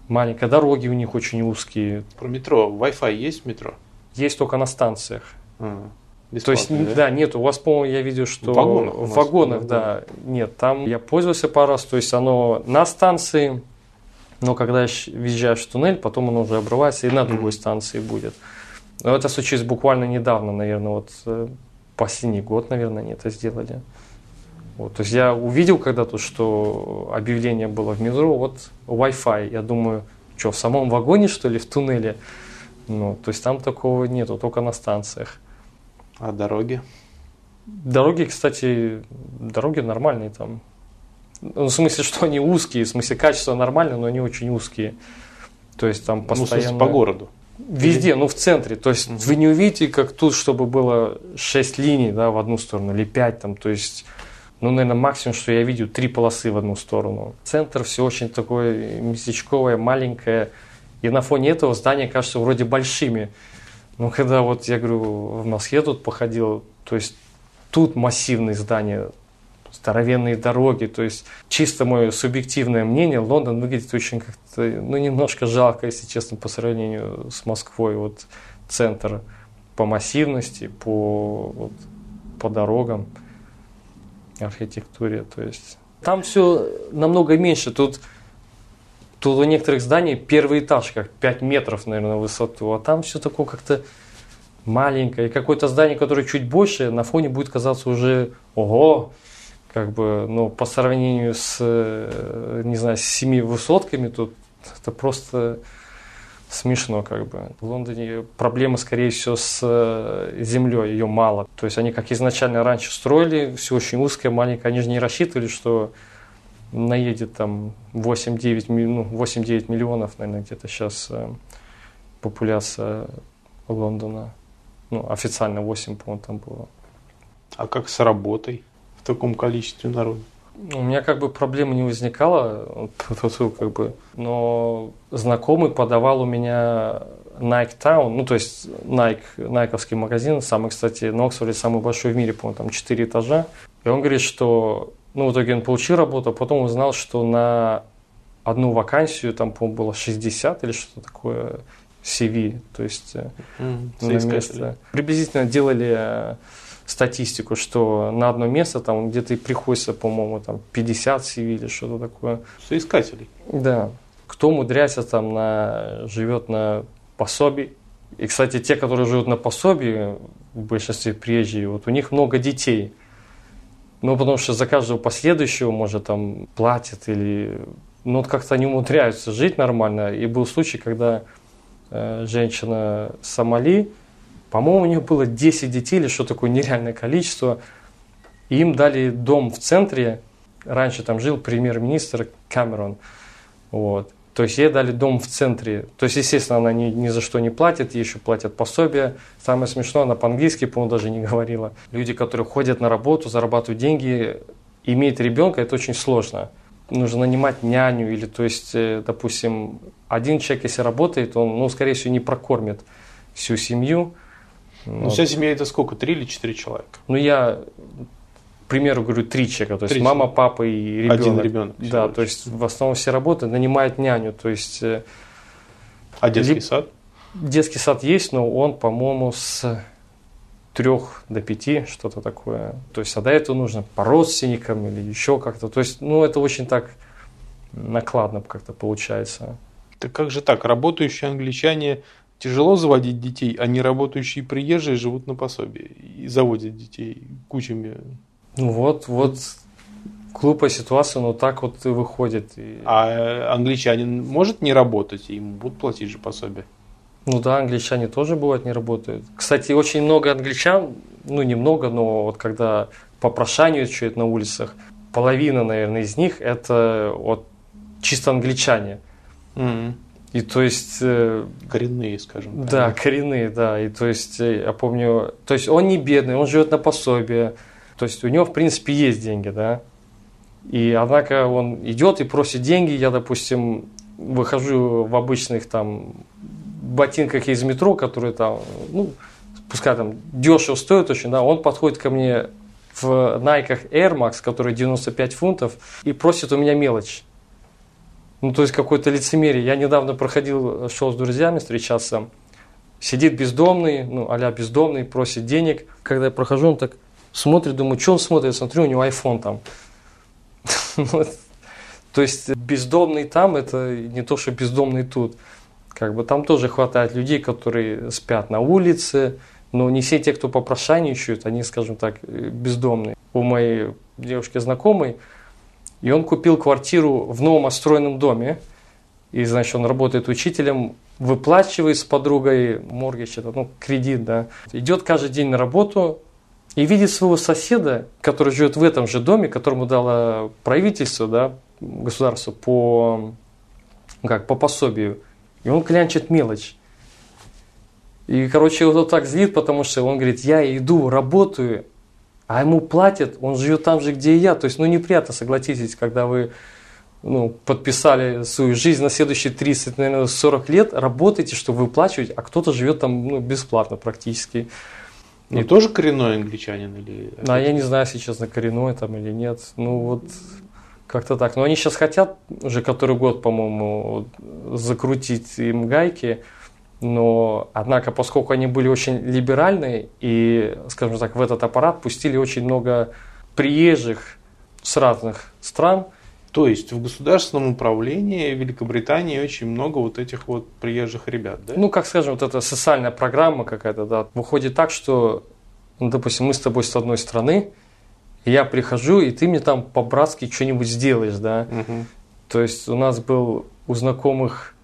маленькое. Дороги у них очень узкие. Про метро. Wi-Fi есть в метро? Есть только на станциях. То есть, бесплатный, да? нет, у вас, по-моему, я видел, что В вагонах в вагонах, да. да, нет, там я пользовался пару раз, то есть оно на станции, но когда въезжаешь в туннель, потом оно уже обрывается и на другой станции будет. Но это случилось буквально недавно, наверное, вот э, последний год, наверное, они это сделали. Вот, то есть я увидел когда-то, что объявление было в метро, вот Wi-Fi. Я думаю, что, в самом вагоне, что ли, в туннеле? Ну, то есть там такого нету, только на станциях. А дороги? Дороги, кстати, дороги нормальные там. Ну, в смысле, что они узкие, в смысле, качество нормальное, но они очень узкие. То есть там Ну, постоянно... по городу. Везде, ну в центре. То есть вы не увидите, как тут, чтобы было 6 линий да, в одну сторону или 5 там. То есть, ну, наверное, максимум, что я видел, три полосы в одну сторону. Центр все очень такое местечковое, маленькое. И на фоне этого здания кажутся вроде большими. Но когда вот я говорю, в Москве тут походил, то есть тут массивные здания, здоровенные дороги, то есть чисто мое субъективное мнение, Лондон выглядит очень как-то, ну, немножко жалко, если честно, по сравнению с Москвой. Вот центр по массивности, по, вот, по дорогам, архитектуре, то есть там все намного меньше. Тут, тут у некоторых зданий первый этаж, как 5 метров, наверное, высоту, а там все такое как-то маленькое. И какое-то здание, которое чуть больше, на фоне будет казаться уже, ого, как бы, ну, по сравнению с, э, не знаю, с семи высотками, тут это просто смешно, как бы. В Лондоне проблемы, скорее всего, с э, землей, ее мало. То есть они как изначально раньше строили, все очень узкое, маленькое, они же не рассчитывали, что наедет там 8-9 ми- ну, 8-9 миллионов, наверное, где-то сейчас э, популяция Лондона. Ну, официально 8, по-моему, там было. А как с работой в таком количестве народа? У меня как бы проблемы не возникало, как бы, но знакомый подавал у меня Nike Town, ну то есть Nike, найковский магазин, самый, кстати, на Оксфорде самый большой в мире, по-моему, там 4 этажа. И он говорит, что, ну в итоге он получил работу, а потом узнал, что на одну вакансию, там, по-моему, было 60 или что-то такое, CV, то есть М, на место. Приблизительно делали э, статистику, что на одно место там где-то и приходится, по-моему, там 50 CV или что-то такое. Соискателей. Да. Кто умудряется там на, живет на пособии. И, кстати, те, которые живут на пособии, в большинстве приезжие, вот у них много детей. Ну, потому что за каждого последующего, может, там платят или... Ну, вот как-то они умудряются жить нормально. И был случай, когда э, женщина Сомали, по-моему, у нее было 10 детей или что такое нереальное количество. И им дали дом в центре. Раньше там жил премьер-министр Камерон. Вот. То есть ей дали дом в центре. То есть, естественно, она ни, ни за что не платит, ей еще платят пособие. Самое смешное, она по-английски, по-моему, даже не говорила. Люди, которые ходят на работу, зарабатывают деньги, иметь ребенка, это очень сложно. Нужно нанимать няню или, то есть, э, допустим, один человек, если работает, он, ну, скорее всего, не прокормит всю семью. Ну, Вот. вся семья это сколько? Три или четыре человека? Ну, я, примеру, говорю, три человека. То есть Три мама, человека. папа и ребенок. Один ребенок Да, лишь. то есть в основном все работают, нанимают няню. То есть э, А детский Либ- сад? детский сад есть, но он, по-моему, с трех до пяти, что-то такое. То есть, а до этого нужно по родственникам или еще как-то. То есть, ну, это очень так накладно как-то получается. Так как же так? Работающие англичане тяжело заводить детей, а не работающие приезжие живут на пособии и заводят детей кучами. Ну вот, вот глупая ситуация, но так вот и выходит. А англичанин может не работать, ему будут платить же пособие? Ну да, англичане тоже бывают не работают. Кстати, очень много англичан, ну немного, но вот когда попрошайничают на улицах, половина, наверное, из них это вот чисто англичане. Mm-hmm. И то есть... Э, коренные, скажем так. Да, коренные, да. И то есть, э, я помню, то есть он не бедный, он живет на пособие. То есть у него, в принципе, есть деньги, да. И однако он идет и просит деньги. Я, допустим, выхожу в обычных там ботинках из метро, которые там, ну, пускай там дешево стоят очень, да, он подходит ко мне в Найках Air Max, который 95 фунтов, и просит у меня мелочь. Ну, то есть какое-то лицемерие. Я недавно проходил, шел с друзьями встречаться, сидит бездомный, ну, а бездомный, просит денег. Когда я прохожу, он так смотрит, думаю, что он смотрит, смотрю, у него iPhone там. То есть бездомный там, это не то, что бездомный тут. Как бы там тоже хватает людей, которые спят на улице, но не все те, кто попрошайничают, они, скажем так, бездомные. У моей девушки знакомой, и он купил квартиру в новом отстроенном доме, и, значит, он работает учителем, выплачивает с подругой моргич, это, ну, кредит, да. Идет каждый день на работу и видит своего соседа, который живет в этом же доме, которому дало правительство, да, государство по, как, по пособию. И он клянчит мелочь. И, короче, его так злит, потому что он говорит, я иду, работаю, а ему платят, он живет там же, где и я. То есть, ну, неприятно, согласитесь, когда вы ну, подписали свою жизнь на следующие 30, наверное, 40 лет, работаете, чтобы выплачивать, а кто-то живет там ну, бесплатно практически. Ну, и тоже коренной англичанин? Или... А я не знаю, если честно, коренной там или нет. Ну, вот как-то так. Но они сейчас хотят уже который год, по-моему, закрутить им гайки. Но, однако, поскольку они были очень либеральные и, скажем так, в этот аппарат пустили очень много приезжих с разных стран. То есть в государственном управлении Великобритании очень много вот этих вот приезжих ребят, да? Ну, как скажем, вот эта социальная программа какая-то, да, выходит так, что, ну, допустим, мы с тобой с одной страны, я прихожу, и ты мне там по-братски что-нибудь сделаешь, да. Угу. То есть у нас был у знакомых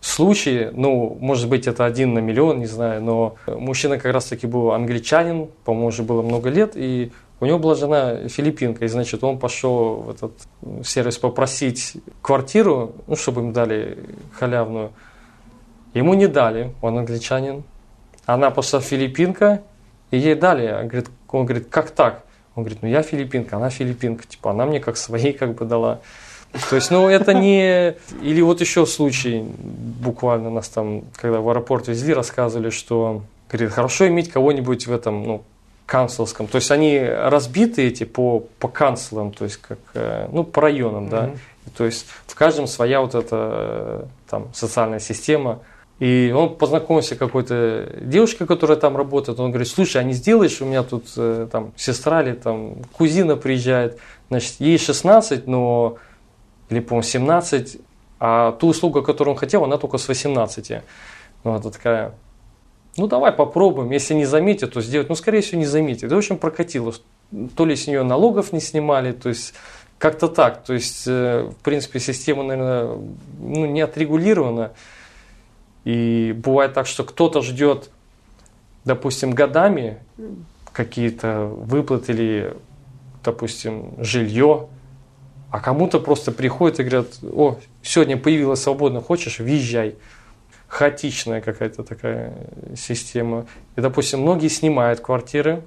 случае, ну, может быть, это один на миллион, не знаю, но мужчина как раз-таки был англичанин, по-моему, уже было много лет, и у него была жена филиппинка, и, значит, он пошел в этот сервис попросить квартиру, ну, чтобы им дали халявную. Ему не дали, он англичанин. Она пошла филиппинка, и ей дали. Он говорит, он говорит, как так? Он говорит, ну я филиппинка, она филиппинка. Типа, она мне как своей как бы дала. То есть, ну, это не... Или вот еще случай, буквально нас там, когда в аэропорт везли, рассказывали, что, говорит, хорошо иметь кого-нибудь в этом, ну, канцелском. То есть, они разбиты эти по, по канцлам, то есть, как, э, ну, по районам, да. Mm-hmm. То есть, в каждом своя вот эта там социальная система. И он познакомился с какой-то девушкой, которая там работает. Он говорит, слушай, а не сделаешь, у меня тут э, там сестра или там кузина приезжает. Значит, ей 16, но или, по-моему, 17, а ту услугу, которую он хотел, она только с 18. Ну, это такая, ну, давай попробуем, если не заметит, то сделать, ну, скорее всего, не заметит. И, в общем, прокатило. То ли с нее налогов не снимали, то есть, как-то так. То есть, э, в принципе, система, наверное, ну, не отрегулирована. И бывает так, что кто-то ждет, допустим, годами какие-то выплаты или, допустим, жилье, а кому-то просто приходят и говорят, о, сегодня появилась свободно, хочешь, въезжай. Хаотичная какая-то такая система. И, допустим, многие снимают квартиры,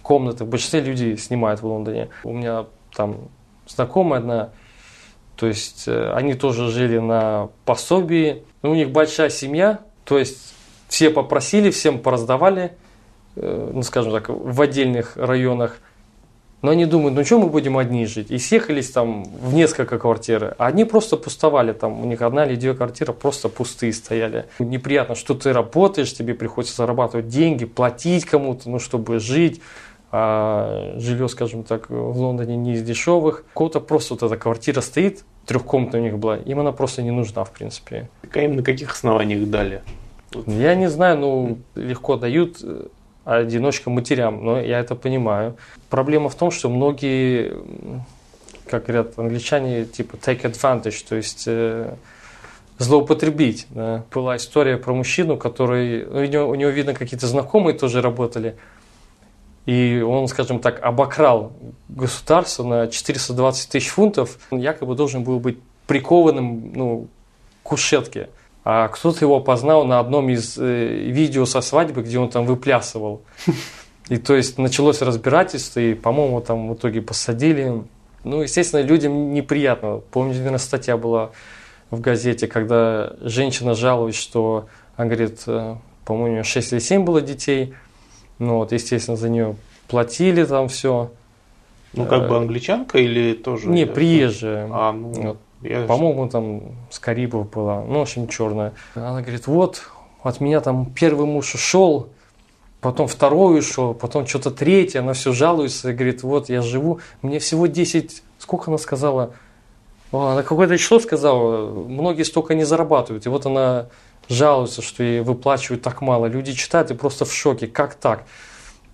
комнаты. В большинстве людей снимают в Лондоне. У меня там знакомая одна, то есть э, они тоже жили на пособии. Но у них большая семья, то есть все попросили, всем пораздавали, э, ну скажем так, в отдельных районах – Но они думают, ну что мы будем одни жить? И съехались там в несколько квартир. А они просто пустовали. Там у них одна или две квартиры просто пустые стояли. Неприятно, что ты работаешь, тебе приходится зарабатывать деньги, платить кому-то, ну, чтобы жить. А жилье, скажем так, в Лондоне не из дешевых. Кого-то просто вот эта квартира стоит, трехкомнатная у них была, им она просто не нужна, в принципе. Так а им на каких основаниях дали? Я не знаю, ну, легко дают э, одиночкам матерям, но я это понимаю. Проблема в том, что многие, как говорят англичане, типа take advantage, то есть э, злоупотребить. Да. Была история про мужчину, который, ну, у, него, у него, видно, какие-то знакомые тоже работали, и он, скажем так, обокрал государство на 420 тысяч фунтов, он якобы должен был быть прикованным ну, к кушетке. А кто-то его познал на одном из э, видео со свадьбы, где он там выплясывал. И то есть началось разбирательство, и, по-моему, там в итоге посадили. Ну, естественно, людям неприятно. Помню, наверное, статья была в газете, когда женщина жалуется, что, она говорит, э, по-моему, 6 или 7 было детей. Ну, вот, естественно, за нее платили там все. Ну, как бы англичанка или тоже? Не, приезжая. А, ну... Вот. По-моему, там с Карибов была, ну, в общем, черная. Она говорит, вот, от меня там первый муж ушел, потом второй ушел, потом что-то третье, она все жалуется и говорит, вот, я живу, мне всего 10, сколько она сказала? Она какое-то число сказала, многие столько не зарабатывают. И вот она жалуется, что ей выплачивают так мало. Люди читают и просто в шоке, как так?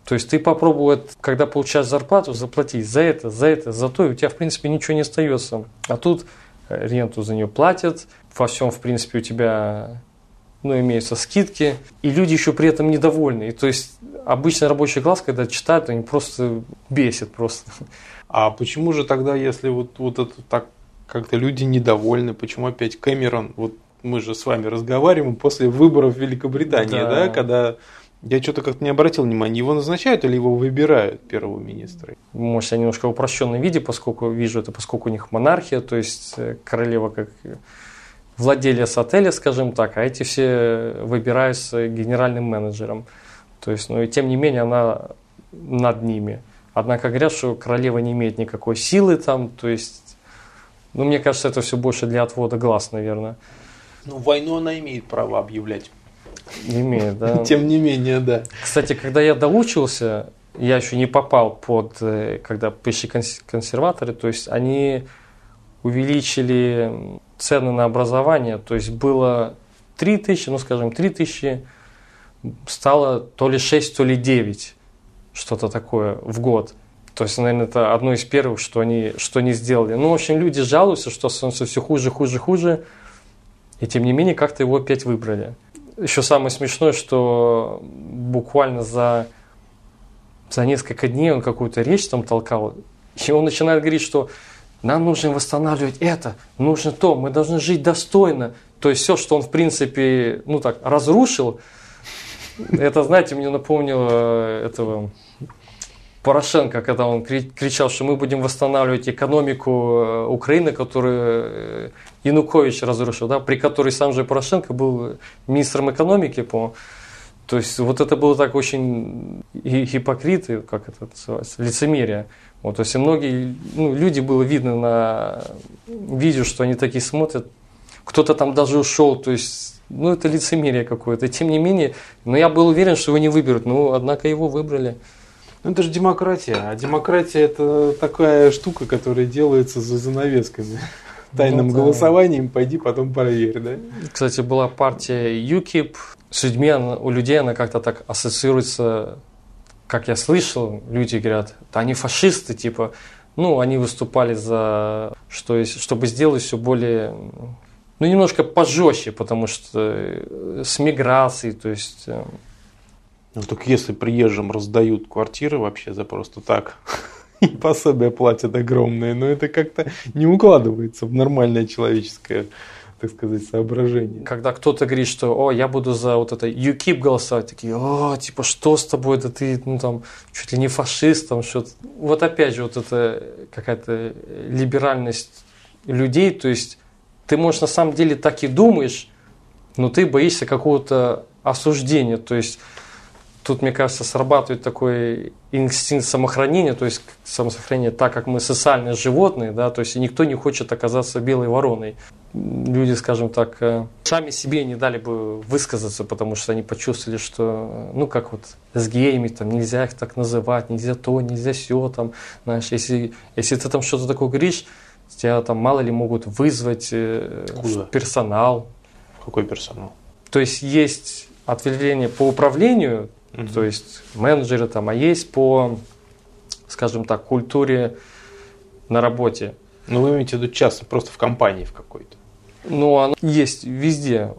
То есть ты попробуй, когда получаешь зарплату, заплатить за это, за это, за то, и у тебя, в принципе, ничего не остается. А тут ренту за нее платят, во всем, в принципе, у тебя ну, имеются скидки, и люди еще при этом недовольны. И, то есть обычный рабочий класс, когда читают, они просто бесит просто. А почему же тогда, если вот, вот это так как-то люди недовольны, почему опять Кэмерон, вот мы же с вами разговариваем после выборов в Великобритании, да, да когда я что-то как-то не обратил внимания, его назначают или его выбирают первого министра? Может, я немножко в упрощенном виде, поскольку вижу это, поскольку у них монархия, то есть э, королева как владелец отеля, скажем так, а эти все выбираются генеральным менеджером. То есть, ну и тем не менее она над ними. Однако говорят, что королева не имеет никакой силы там, то есть, ну мне кажется, это все больше для отвода глаз, наверное. Ну, войну она имеет право объявлять. Имеет, да. Тем не менее, да. Кстати, когда я доучился, я еще не попал под, э, когда пришли консерваторы, то есть они увеличили цены на образование, то есть было 3 тысячи, ну скажем, 3 тысячи, стало то ли 6, то ли 9, что-то такое в год. То есть, наверное, это одно из первых, что они, что они сделали. Ну, в общем, люди жалуются, что становится все хуже, хуже, хуже. И тем не менее, как-то его опять выбрали. Еще самое смешное, что буквально за, за несколько дней он какую-то речь там толкал, и он начинает говорить, что нам нужно восстанавливать это, нужно то, мы должны жить достойно. То есть все, что он в принципе, ну так, разрушил, это, знаете, мне напомнило этого Порошенко, когда он кричал, что мы будем восстанавливать экономику э, Украины, которую э, Янукович разрушил, да, при которой сам же Порошенко был министром экономики, по то есть вот это было так очень гипокрит, как это называется, лицемерие. Вот, то есть многие ну, люди было видно на видео, что они такие смотрят, кто-то там даже ушел, то есть ну это лицемерие какое-то. Тем не менее, но я был уверен, что его не выберут, но однако его выбрали. Ну, это же демократия. А демократия это такая штука, которая делается за занавесками. Тайным ну, да. голосованием пойди потом проверь, да? Кстати, была партия UKIP. С людьми, у людей она как-то так ассоциируется, как я слышал, люди говорят, да они фашисты, типа, ну, они выступали за, что, чтобы сделать все более, ну, немножко пожестче, потому что э, с миграцией, то есть э, ну так если приезжим раздают квартиры вообще за просто так, и пособия платят огромные, но это как-то не укладывается в нормальное человеческое так сказать, соображение. Когда кто-то говорит, что, о, я буду за вот это UKIP голосовать, такие, о, типа, что с тобой, да ты, ну, там, чуть ли не фашист, там, что-то. Вот опять же, вот это какая-то либеральность людей, то есть ты, можешь на самом деле так и думаешь, но ты боишься какого-то осуждения, то есть тут, мне кажется, срабатывает такой инстинкт самохранения, то есть самосохранение, так как мы социальные животные, да, то есть и никто не хочет оказаться белой вороной. Люди, скажем так, э, сами себе не дали бы высказаться, потому что они почувствовали, что, ну, как вот с геями, там, нельзя их так называть, нельзя то, нельзя все, там, знаешь, если, если ты там что-то такое говоришь, тебя там мало ли могут вызвать э, Куда? персонал. Какой персонал? То есть есть ответвление по управлению, Мгм. то есть менеджеры там, а есть по, скажем так, культуре на работе. Ну, вы имеете в виду часто, просто в компании в какой-то. Ну, оно есть везде,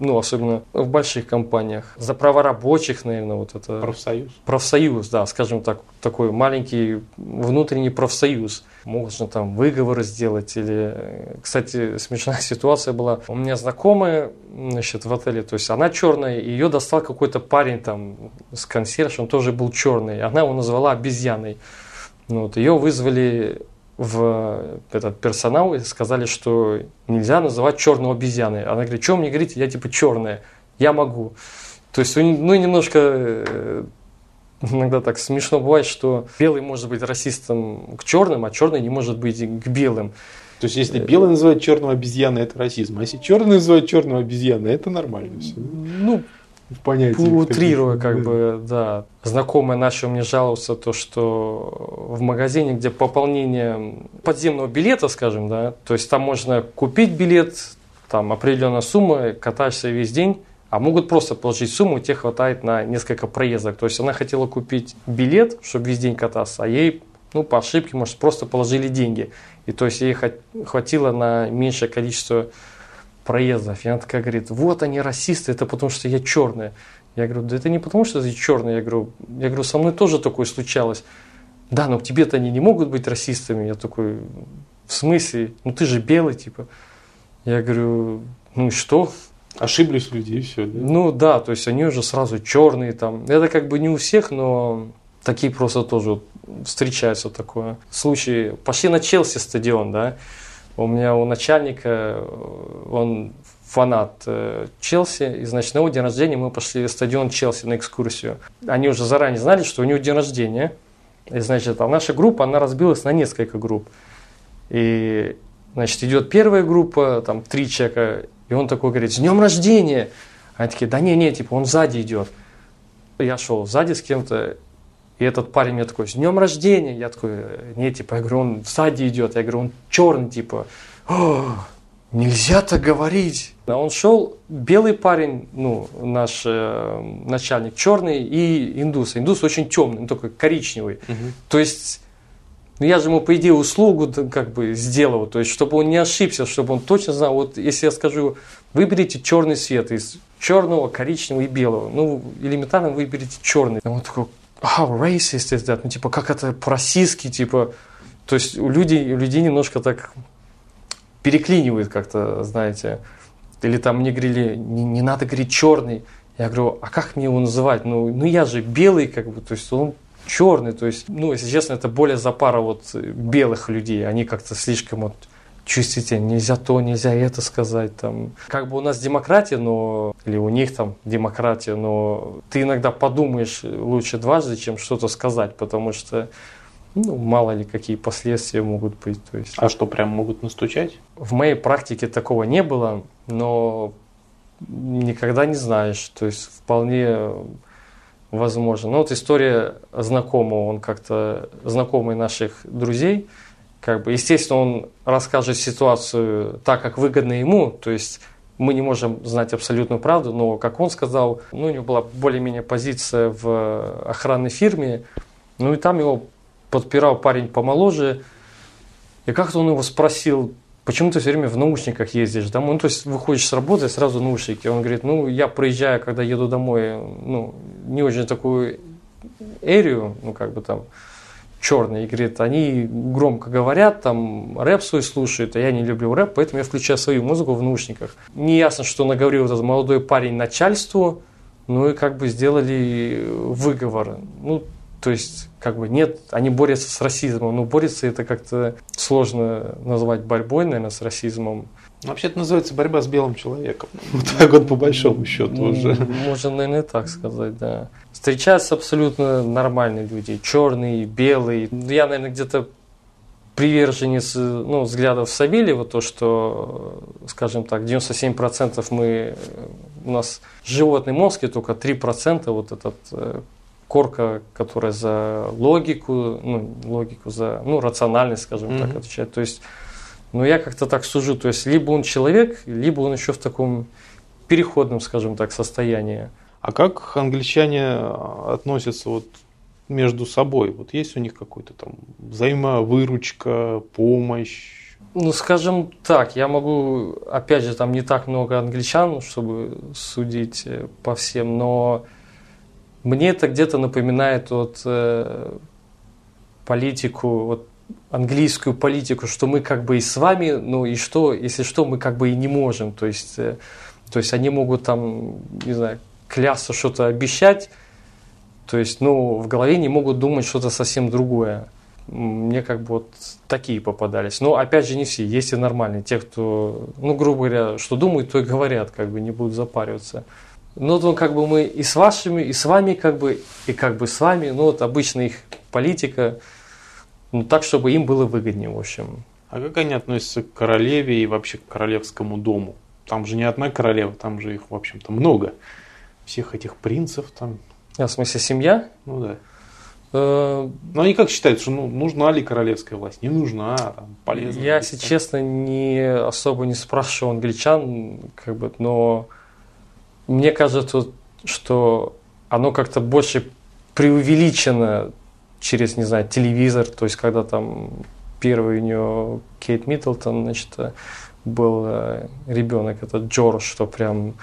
ну, особенно в больших компаниях. За права рабочих, наверное, вот это... Профсоюз. Профсоюз, да, скажем так, такой маленький внутренний профсоюз. Можно там выговоры сделать или... э, Кстати, смешная ситуация была. У меня знакомая, значит, в отеле, то есть она черная, ее достал какой-то парень там с консьерж, он тоже был черный. Она его назвала обезьяной. Ну, вот, ее вызвали в этот персонал и сказали, что нельзя называть черного обезьяной. Она говорит, что мне говорите, я типа черная, я могу. То есть, ну, немножко э, иногда так смешно бывает, что белый может быть расистом к черным, а черный не может быть к белым. То есть, если белый называет черного обезьяны, это расизм. А если черный называет черного обезьяны, это нормально все. Ну, В понятии. утрируя, как бы, да. Знакомые начали мне жаловаться, то, что в магазине, где пополнение подземного билета, скажем, да, то есть там можно купить билет, там определенная сумма, катаешься весь день, а могут просто положить сумму, тебе хватает на несколько проездок. То есть она хотела купить билет, чтобы весь день кататься, а ей, ну, по ошибке, может, просто положили деньги. И то есть ей хватило на меньшее количество проездов. И она такая говорит, вот они расисты, это потому что я черная. Я говорю, да это не потому что ты черный. Я говорю, я говорю, со мной тоже такое случалось. Да, но к тебе-то они не могут быть расистами. Я такой, в смысле? Ну ты же белый, типа. Я говорю, ну и что? Ошиблись люди, и все. Да? Ну да, то есть они уже сразу черные там. Это как бы не у всех, но такие просто тоже встречаются такое. Случаи. Пошли на Челси стадион, да. У меня у начальника, э, он фанат э, Челси, и, значит, на его день рождения мы пошли в стадион Челси на экскурсию. Они уже заранее знали, что у него день рождения. И, значит, а наша группа, она разбилась на несколько групп. И, значит, идет первая группа, там, три человека, и он такой говорит, с днем рождения! Они такие, да не, не, типа, он сзади идет. Я шел сзади с кем-то, и этот парень мне такой, с днем рождения! Я такой, не, типа, я говорю, он сзади идет. Я говорю, он черный, типа, «О, нельзя так говорить. А он шел, белый парень, ну, наш э, начальник, черный, и индус. Индус очень темный, он такой коричневый. Мгм. То есть, ну я же ему, по идее, услугу как бы сделал, то есть, чтобы он не ошибся, чтобы он точно знал, вот если я скажу, выберите черный цвет из черного, коричневого и белого, ну, элементарно выберите черный. Он такой, how racist is that? Ну, типа, как это по-российски, типа, то есть, у людей, у людей немножко так переклинивает как-то, знаете, или там мне говорили, не, не надо говорить черный. Я говорю, а как мне его называть? Ну, ну я же белый, как бы, то есть он черный, то есть, ну, если честно, это более за пара вот белых людей, они как-то слишком вот чувствительны, нельзя то, нельзя это сказать, там, как бы у нас демократия, но, или у них там демократия, но ты иногда подумаешь лучше дважды, чем что-то сказать, потому что, ну, мало ли какие последствия могут быть, то есть. А что, прям могут настучать? В моей практике такого не было, но никогда не знаешь. То есть вполне возможно. Ну вот история знакомого, он как-то знакомый наших друзей, как бы, естественно, он расскажет ситуацию так, как выгодно ему, то есть мы не можем знать абсолютную правду, но, как он сказал, ну, у него была более-менее позиция в охранной фирме, ну и там его подпирал парень помоложе, и как-то он его спросил, почему ты все время в наушниках ездишь домой? Ну, то есть выходишь с работы, сразу наушники. Он говорит, ну, я проезжаю, когда еду домой, ну, не очень такую эрию, ну, как бы там, черный. И говорит, они громко говорят, там, рэп свой слушают, а я не люблю рэп, поэтому я включаю свою музыку в наушниках. Не ясно, что наговорил этот молодой парень начальству, ну и как бы сделали выговор. Ну, то есть, как бы нет, они борются с расизмом. Ну, борются это как-то сложно назвать борьбой, наверное, с расизмом. Вообще это называется борьба с белым человеком. Вот так вот по большому счету Ну, уже. Можно, наверное, так сказать, да. Встречаются абсолютно нормальные люди. Черный, белый. Я, наверное, где-то приверженец ну, взглядов Савельева, то, что, скажем так, 97% мы, у нас животный мозг, и только 3% вот этот э, корка, которая за логику, ну, логику, за, ну, рациональность, скажем так, Мгм. отвечает. То есть, ну, я как-то так сужу, то есть, либо он человек, либо он еще в таком переходном, скажем так, состоянии. А как англичане а, относятся вот между собой? Вот есть у них какой-то там взаимовыручка, помощь? Ну, скажем так, я могу, опять же, там не так много англичан, чтобы судить э, по всем, но мне это где-то напоминает вот э, политику, вот английскую политику, что мы как бы и с вами, ну и что, если что, мы как бы и не можем. То есть, э, то есть они могут там, не знаю, клясться, что-то обещать, то есть, ну, в голове не могут думать что-то совсем другое. Мне как бы вот такие попадались. Но опять же не все, есть и нормальные. Те, кто, ну, грубо говоря, что думают, то и говорят, как бы не будут запариваться. Ну, то как бы мы и с вашими, и с вами, как бы, и как бы с вами, ну, вот обычно их политика, ну, так, чтобы им было выгоднее, в общем. А как они относятся к королеве и вообще к королевскому дому? Там же не одна королева, там же их, в общем-то, много. Всех этих принцев там, А, в смысле, семья? ну да. Э, Но они как считают, что ну, нужна ли королевская власть? Не нужна, там, полезно. Я, ли если честно, не особо не спрашивал англичан, как бы, но мне кажется, что оно как-то больше преувеличено через, не знаю, телевизор, то есть когда там первый у нее Кейт Миддлтон, значит, был э, ребенок, этот Джордж, что прям,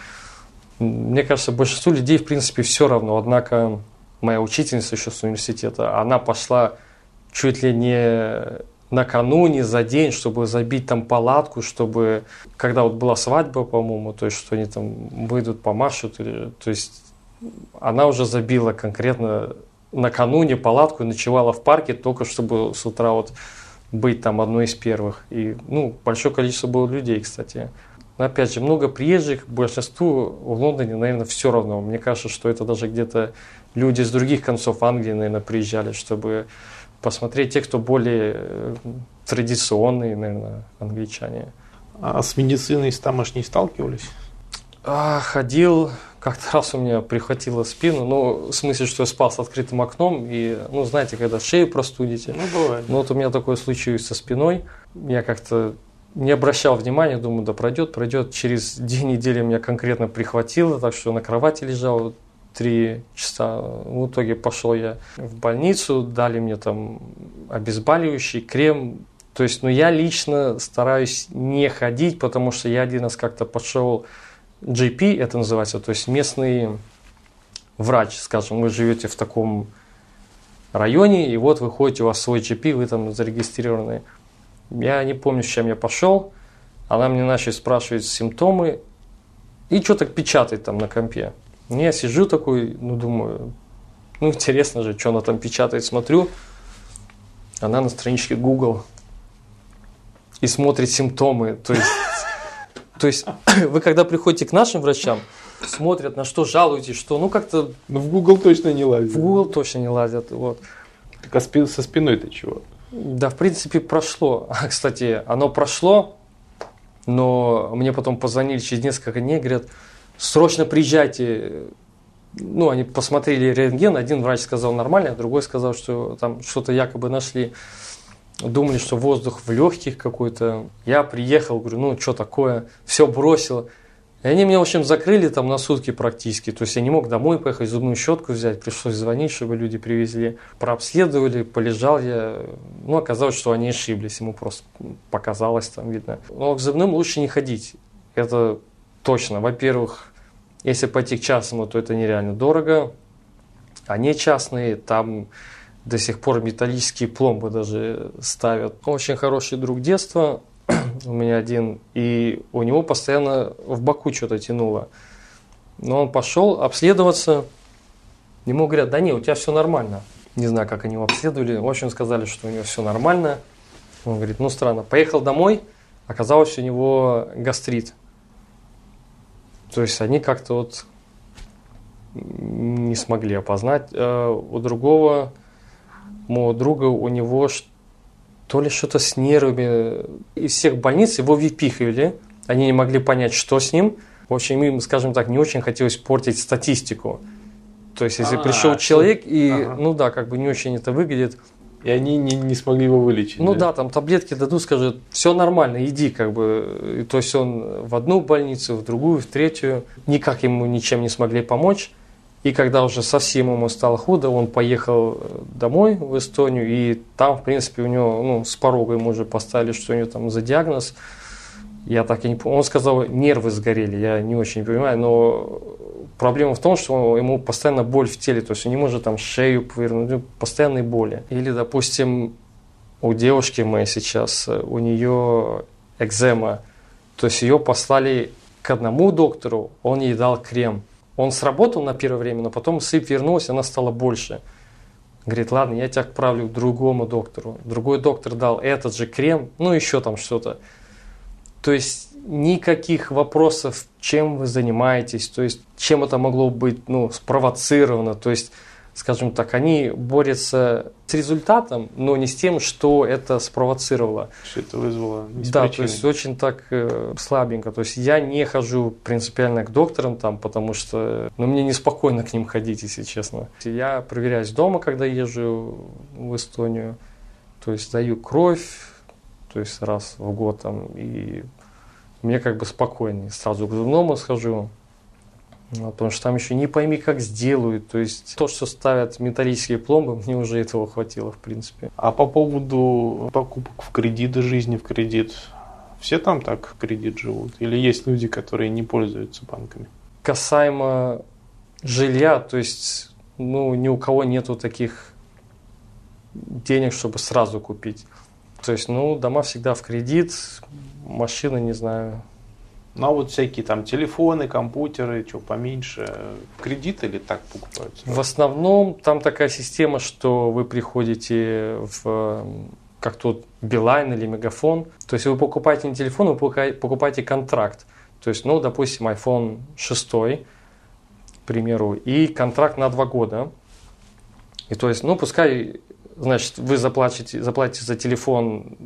мне кажется, большинству людей, в принципе, все равно, однако моя учительница еще с университета, она пошла чуть ли не накануне, за день, чтобы забить там палатку, чтобы, когда вот была свадьба, по-моему, то есть, что они там выйдут, помашут, или- то есть, она уже забила конкретно накануне палатку и ночевала в парке, только чтобы с утра вот быть там одной из первых. И, ну, большое количество было людей, кстати. Но, опять же, много приезжих, большинству в Лондоне, наверное, все равно. Мне кажется, что это даже где-то люди с других концов Англии, наверное, приезжали, чтобы посмотреть те, кто более э, традиционные, наверное, англичане. А с медициной тамошней сталкивались? А, ходил, как-то раз у меня прихватило спину, ну, в смысле, что я спал с открытым окном, и, ну, знаете, когда шею простудите. Ну, бывает. Ну, вот у меня такое случилось со спиной, я как-то не обращал внимания, думаю, да пройдет, пройдет. Через две недели меня конкретно прихватило, так что на кровати лежал три часа. В итоге пошел я в больницу, дали мне там обезболивающий крем. То есть, ну, я лично стараюсь не ходить, потому что я один раз как-то пошел GP, это называется, то есть местный врач, скажем, вы живете в таком районе, и вот вы ходите, у вас свой GP, вы там зарегистрированы. Я не помню, с чем я пошел. Она мне начала спрашивать симптомы и что-то печатает там на компе. Ну, Я сижу такой, ну, думаю, ну, интересно же, что она там печатает, смотрю. Она на страничке Google и смотрит симптомы. То есть, то есть вы когда приходите к нашим врачам, смотрят, на что жалуетесь, что, ну, как-то Ну, в Google точно не лазит. в Google точно не лазят. Вот. Так а спи- со спиной-то чего? Да, в принципе, прошло. А, Кстати, оно прошло, но мне потом позвонили через несколько дней, говорят, срочно приезжайте. Ну, они посмотрели рентген, один врач сказал нормально, другой сказал, что там что-то якобы нашли. Думали, что воздух в легких какой-то. Я приехал, говорю, ну, что такое? Все бросил. И они меня, в общем, закрыли там на сутки практически. То есть я не мог домой поехать, зубную щетку взять. Пришлось звонить, чтобы люди привезли. Прообследовали, полежал я. Ну, оказалось, что они ошиблись. Ему просто показалось там, видно. Но к зубным лучше не ходить. Это точно. Во-первых, если пойти к частному, то это нереально дорого. Они частные, там до сих пор металлические пломбы даже ставят. Очень хороший друг детства у меня один, и у него постоянно в боку что-то тянуло. Но он пошел обследоваться, ему говорят, да не, у тебя все нормально. Не знаю, как они его обследовали, в общем, сказали, что у него все нормально. Он говорит, ну странно. Поехал домой, Оказалось, у него гастрит. То есть они как-то вот не смогли опознать. Э, у другого, моего друга, у него то ли что-то с нервами. Из всех больниц его выпихивали. Они не могли понять, что с ним. В общем, им, скажем так, не очень хотелось портить статистику. То есть, если а, пришел человек и, ага. ну да, как бы не очень это выглядит. И они не, не смогли его вылечить. Ну да? да, там таблетки дадут, скажут, все нормально, иди, как бы. И, то есть он в одну больницу, в другую, в третью. Никак ему ничем не смогли помочь. И когда уже совсем ему стало худо, он поехал э, домой в Эстонию, и там, в принципе, у него, ну, с порога ему уже поставили, что у него там за диагноз. Я так и не помню. Он сказал, нервы сгорели, я не очень понимаю, но проблема в том, что ему постоянно боль в теле, то есть он не может там шею повернуть, постоянные боли. Или, допустим, у девушки моей сейчас, у нее экзема, то есть ее послали к одному доктору, он ей дал крем – он сработал на первое время, но потом сыпь вернулась, она стала больше. Говорит, ладно, я тебя отправлю к другому доктору. Другой доктор дал этот же крем, ну еще там что-то. То есть никаких вопросов, чем вы занимаетесь, то есть чем это могло быть ну, спровоцировано. То есть скажем так, они борются с результатом, но не с тем, что это спровоцировало. Что это вызвало? Да, причины. то есть очень так э, слабенько. То есть я не хожу принципиально к докторам там, потому что ну, мне неспокойно к ним ходить, если честно. Я проверяюсь дома, когда езжу в Эстонию. То есть даю кровь, то есть раз в год там, и мне как бы спокойнее. Сразу к зубному схожу, ну, потому что там еще не пойми, как сделают. То есть то, что ставят металлические пломбы, мне уже этого хватило, в принципе. А по поводу покупок в кредит, жизни в кредит, все там так в кредит живут? Или есть люди, которые не пользуются банками? Касаемо жилья, то есть ну, ни у кого нету таких денег, чтобы сразу купить. То есть, ну, дома всегда в кредит, машины, не знаю, ну а вот всякие там телефоны, компьютеры, что поменьше, в кредит или так покупаются? В основном там такая система, что вы приходите в как тут Билайн или Мегафон. То есть вы покупаете не телефон, вы покупаете контракт. То есть, ну, допустим, iPhone 6, к примеру, и контракт на два года. И то есть, ну, пускай значит, вы заплатите, заплатите за телефон,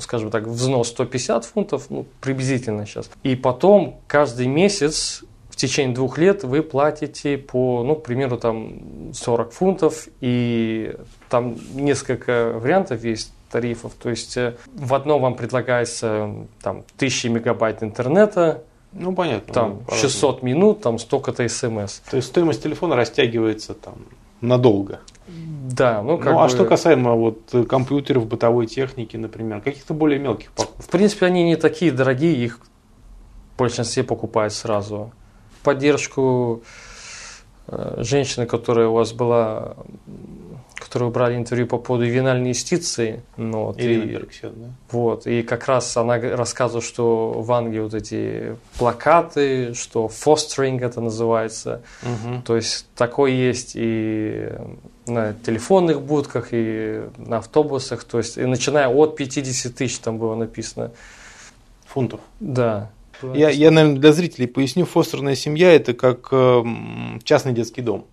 скажем так, взнос 150 фунтов, ну, приблизительно сейчас. И потом каждый месяц в течение двух лет вы платите по, ну, к примеру, там 40 фунтов, и там несколько вариантов есть тарифов. То есть э, в одном вам предлагается там 1000 мегабайт интернета, ну, понятно. Там ну, 600 минут, там столько-то смс. То есть стоимость телефона растягивается там надолго. Да, ну как Ну, а бы... что касаемо вот компьютеров, бытовой техники, например, каких-то более мелких покупок? В принципе, они не такие дорогие, их в большинстве покупают сразу. Поддержку э, женщины, которая у вас была которую брали интервью по поводу ювенальной юстиции. Ну, вот, Ирина и, Берксет, да? Вот, и как раз она рассказывала, что в Англии вот эти плакаты, что fostering это называется. Угу. То есть такое есть и на телефонных будках, и на автобусах. То есть, и начиная от 50 тысяч там было написано. Фунтов? Да. Я, я, наверное, для зрителей поясню, фостерная семья – это как э, частный детский дом.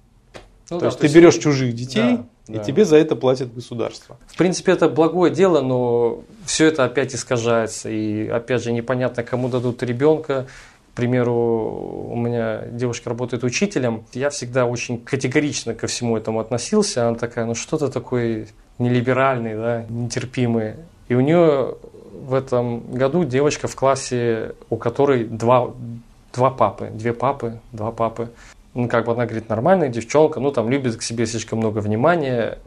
Ну, то да, есть то ты есть... берешь чужих детей, да и да. тебе за это платит государство. В принципе, это благое дело, но все это опять искажается. И опять же, непонятно, кому дадут ребенка. К примеру, у меня девушка работает учителем. Я всегда очень категорично ко всему этому относился. Она такая, ну что то такой нелиберальный, да, нетерпимый. И у нее в этом году девочка в классе, у которой два, два папы, две папы, два папы ну, как бы она говорит, нормальная девчонка, ну, там, любит к себе слишком много внимания,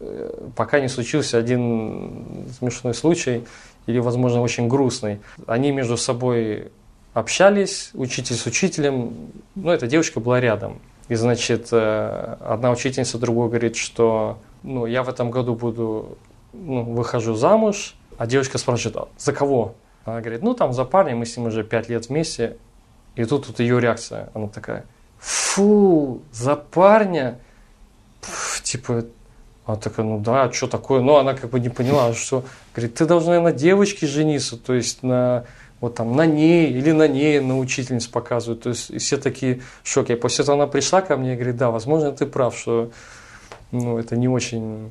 э, пока не случился один смешной случай, или, возможно, очень грустный. Они между собой общались, учитель с учителем, ну, эта девочка была рядом. И, значит, э, одна учительница другой говорит, что, ну, я в этом году буду, ну, выхожу замуж, а девочка спрашивает, а за кого? Она говорит, ну, там, за парня, мы с ним уже пять лет вместе. И тут вот ее реакция, она такая – фу, за парня, Пф, типа, Она такая, ну да, что такое? Ну, она как бы не поняла, что... Говорит, ты должна на девочке жениться, то есть на вот там на ней или на ней на учительниц показывают. То есть все такие в шоке. После этого она пришла ко мне и говорит, да, возможно, ты прав, что ну, это не очень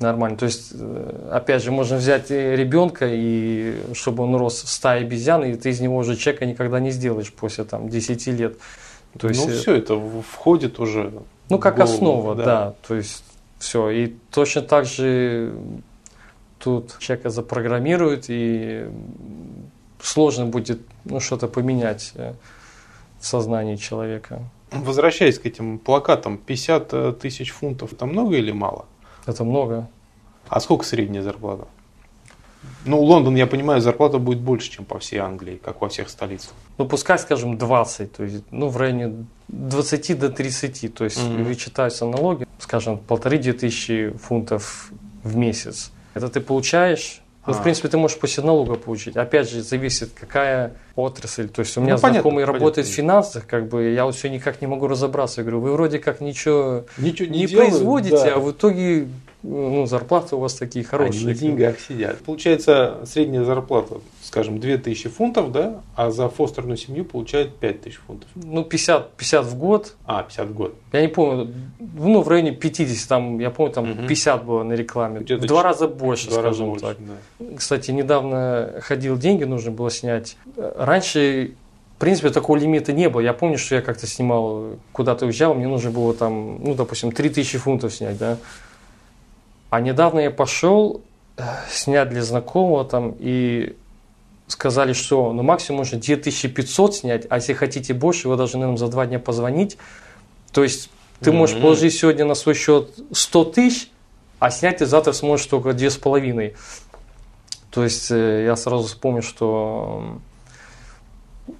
нормально. То есть, э, опять же, можно взять ребенка, и чтобы он рос в стае обезьян, и ты из него уже человека никогда не сделаешь после там, 10 лет. То есть, ну, э, все это входит уже. Ну, как голову, основа, да. да. То есть, все. И точно так же тут человека запрограммируют, и сложно будет ну, что-то поменять э, в сознании человека. Возвращаясь к этим плакатам, 50 э, тысяч фунтов, это много или мало? Это много. А сколько средняя зарплата? Ну, Лондон, я понимаю, зарплата будет больше, чем по всей Англии, как во всех столицах. Ну, пускай, скажем, 20, то есть, ну, в районе 20 до 30, то есть, mm-hmm. вычитаются налоги, скажем, полторы-две тысячи фунтов в месяц. Это ты получаешь ну, в принципе, ты можешь после налога получить. Опять же, зависит, какая отрасль. То есть у меня ну, знакомый понятно, работает понятно. в финансах, как бы я вот все никак не могу разобраться. Я говорю, вы вроде как ничего, ничего не, не производите, да. а в итоге ну, зарплаты у вас такие хорошие. Они на деньгах сидят. Получается, средняя зарплата, скажем, 2000 фунтов, да, а за фостерную семью получает 5000 фунтов. Ну, 50, 50 в год. А, 50 в год. Я не помню, ну, в районе 50, там, я помню, там угу. 50 было на рекламе. В два раза больше, два скажем раза так. да. Кстати, недавно ходил, деньги нужно было снять. Раньше в принципе, такого лимита не было. Я помню, что я как-то снимал, куда-то уезжал, мне нужно было там, ну, допустим, 3000 фунтов снять, да. А недавно я пошел э, снять для знакомого там и сказали, что ну, максимум можно 2500 снять, а если хотите больше, вы должны нам за два дня позвонить. То есть ты можешь mm-hmm. положить сегодня на свой счет 100 тысяч, а снять ты завтра сможешь только две с половиной. То есть э, я сразу вспомнил, что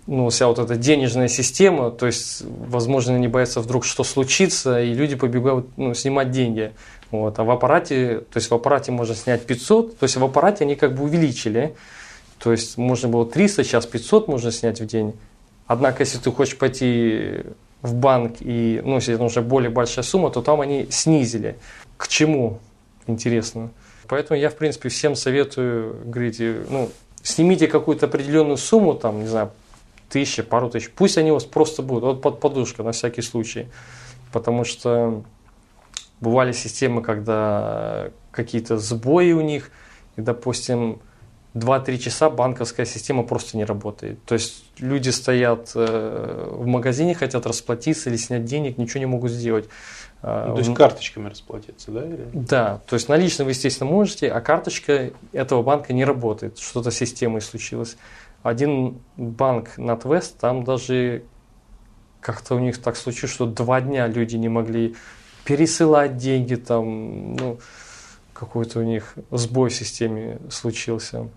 ну, вся вот эта денежная система, то есть, возможно, не боятся вдруг, что случится, и люди побегают ну, снимать деньги. Вот. А в аппарате, то есть в аппарате можно снять 500, то есть в аппарате они как бы увеличили. То есть можно было 300, сейчас 500 можно снять в день. Однако, если ты хочешь пойти в банк и, ну, если это уже более большая сумма, то там они снизили. К чему? Интересно. Поэтому я, в принципе, всем советую, говорите, ну, снимите какую-то определенную сумму, там, не знаю, тысяча, пару тысяч, пусть они у вас просто будут, вот под подушка на всякий случай. Потому что бывали системы, когда какие-то сбои у них, и, допустим, 2-3 часа банковская система просто не работает. То есть люди стоят э, в магазине, хотят расплатиться или снять денег, ничего не могут сделать. А, ну, то есть карточками расплатиться, да? Или? Да, то есть налично вы, естественно, можете, а карточка этого банка не работает. Что-то с системой случилось. Один банк NatWest, там даже как-то у них так случилось, что два дня люди не могли пересылать деньги, там, ну, какой-то у них сбой в системе случился.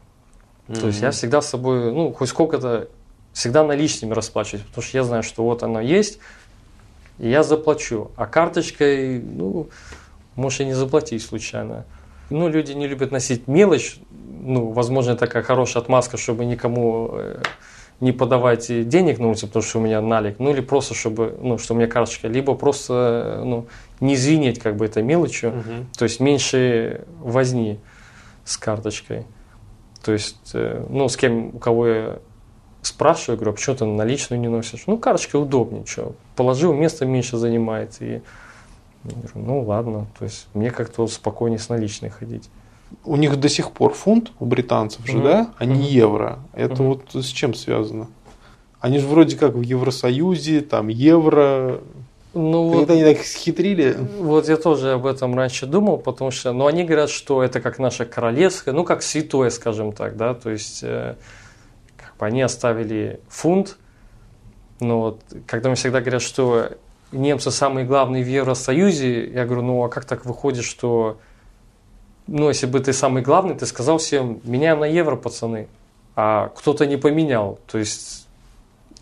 Mm-hmm. То есть я всегда с собой, ну, хоть сколько-то, всегда наличными расплачиваюсь, потому что я знаю, что вот оно есть, и я заплачу. А карточкой, ну, можешь и не заплатить случайно. Ну, люди не любят носить мелочь, ну, возможно, такая хорошая отмазка, чтобы никому э, не подавать денег на улице, потому что у меня налик, ну или просто, чтобы, ну, что у меня карточка, либо просто, ну, не извинить как бы это мелочью, угу. то есть меньше возни с карточкой. То есть, э, ну, с кем, у кого я спрашиваю, говорю, а почему ты наличную не носишь? Ну, карточка удобнее, что, положил, место меньше занимает, и я говорю, ну, ладно, то есть, мне как-то спокойнее с наличной ходить у них до сих пор фунт у британцев же, mm-hmm. да, а не mm-hmm. евро. Это mm-hmm. вот с чем связано? Они же вроде как в Евросоюзе, там евро. Ну, Когда вот, они так схитрили. Вот я тоже об этом раньше думал, потому что, ну, они говорят, что это как наша королевская, ну, как святое, скажем так, да, то есть, э, как бы они оставили фунт, но вот, когда мне всегда говорят, что немцы самые главные в Евросоюзе, я говорю, ну, а как так выходит, что ну, если бы ты самый главный, ты сказал всем, меняем на евро, пацаны. А кто-то не поменял. То есть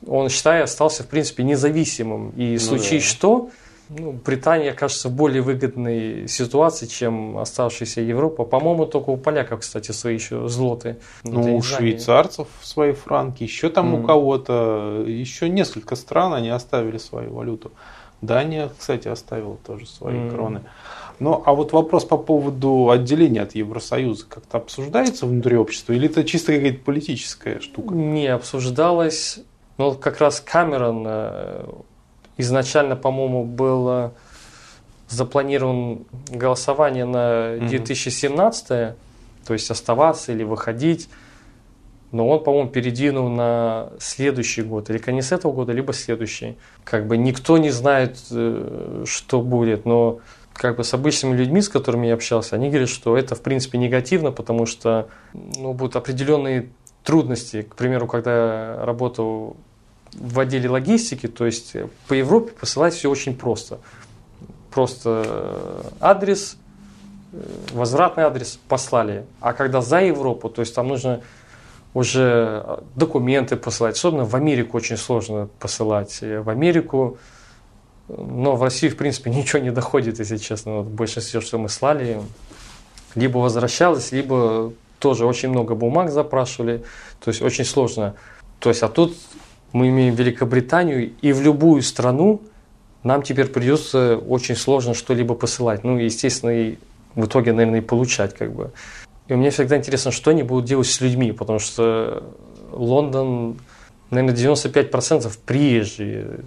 он, считай, остался, в принципе, независимым. И ну, случись да. что, ну, Британия кажется в более выгодной ситуации, чем оставшаяся Европа. По-моему, только у поляков, кстати, свои еще злоты. Ну, у швейцарцев свои франки, еще там mm. у кого-то, еще несколько стран они оставили свою валюту. Дания, кстати, оставила тоже свои mm. кроны. Ну, а вот вопрос по поводу отделения от Евросоюза как-то обсуждается внутри общества или это чисто какая-то политическая штука? Не обсуждалось. Ну, как раз Камерон э, изначально, по-моему, было запланирован голосование на 2017, то есть оставаться или выходить. Но он, по-моему, передвинул на следующий год, или конец этого года, либо следующий. Как бы никто не знает, э, что будет, но как бы с обычными людьми, с которыми я общался, они говорят, что это в принципе негативно, потому что ну, будут определенные трудности. К примеру, когда я работал в отделе логистики, то есть по Европе посылать все очень просто. Просто адрес, э, возвратный адрес послали. А когда за Европу, то есть там нужно уже документы посылать. Особенно в Америку очень сложно посылать. В Америку, но в Россию, в принципе, ничего не доходит, если честно. Вот большинство, что мы слали, либо возвращалось, либо тоже очень много бумаг запрашивали. То есть очень сложно. То есть, а тут мы имеем Великобританию, и в любую страну нам теперь придется очень сложно что-либо посылать. Ну, естественно, и в итоге, наверное, и получать как бы. И мне всегда интересно, что они будут делать с людьми, потому что Лондон, наверное, 95% приезжие,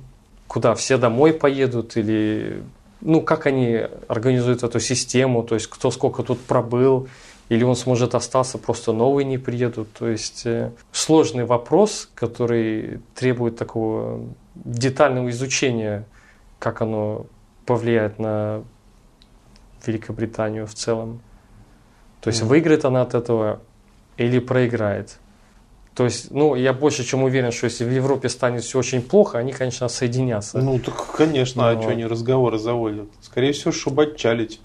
куда все домой поедут или ну, как они организуют эту систему, то есть кто сколько тут пробыл, или он сможет остаться, просто новые не приедут. То есть э, сложный вопрос, который требует такого детального изучения, как оно повлияет на Великобританию в целом. То есть выиграет она от этого или проиграет. То есть, ну, я больше чем уверен, что если в Европе станет все очень плохо, они, конечно, соединятся. Ну, так, конечно, Но... а что они разговоры заводят? Скорее всего, чтобы отчалить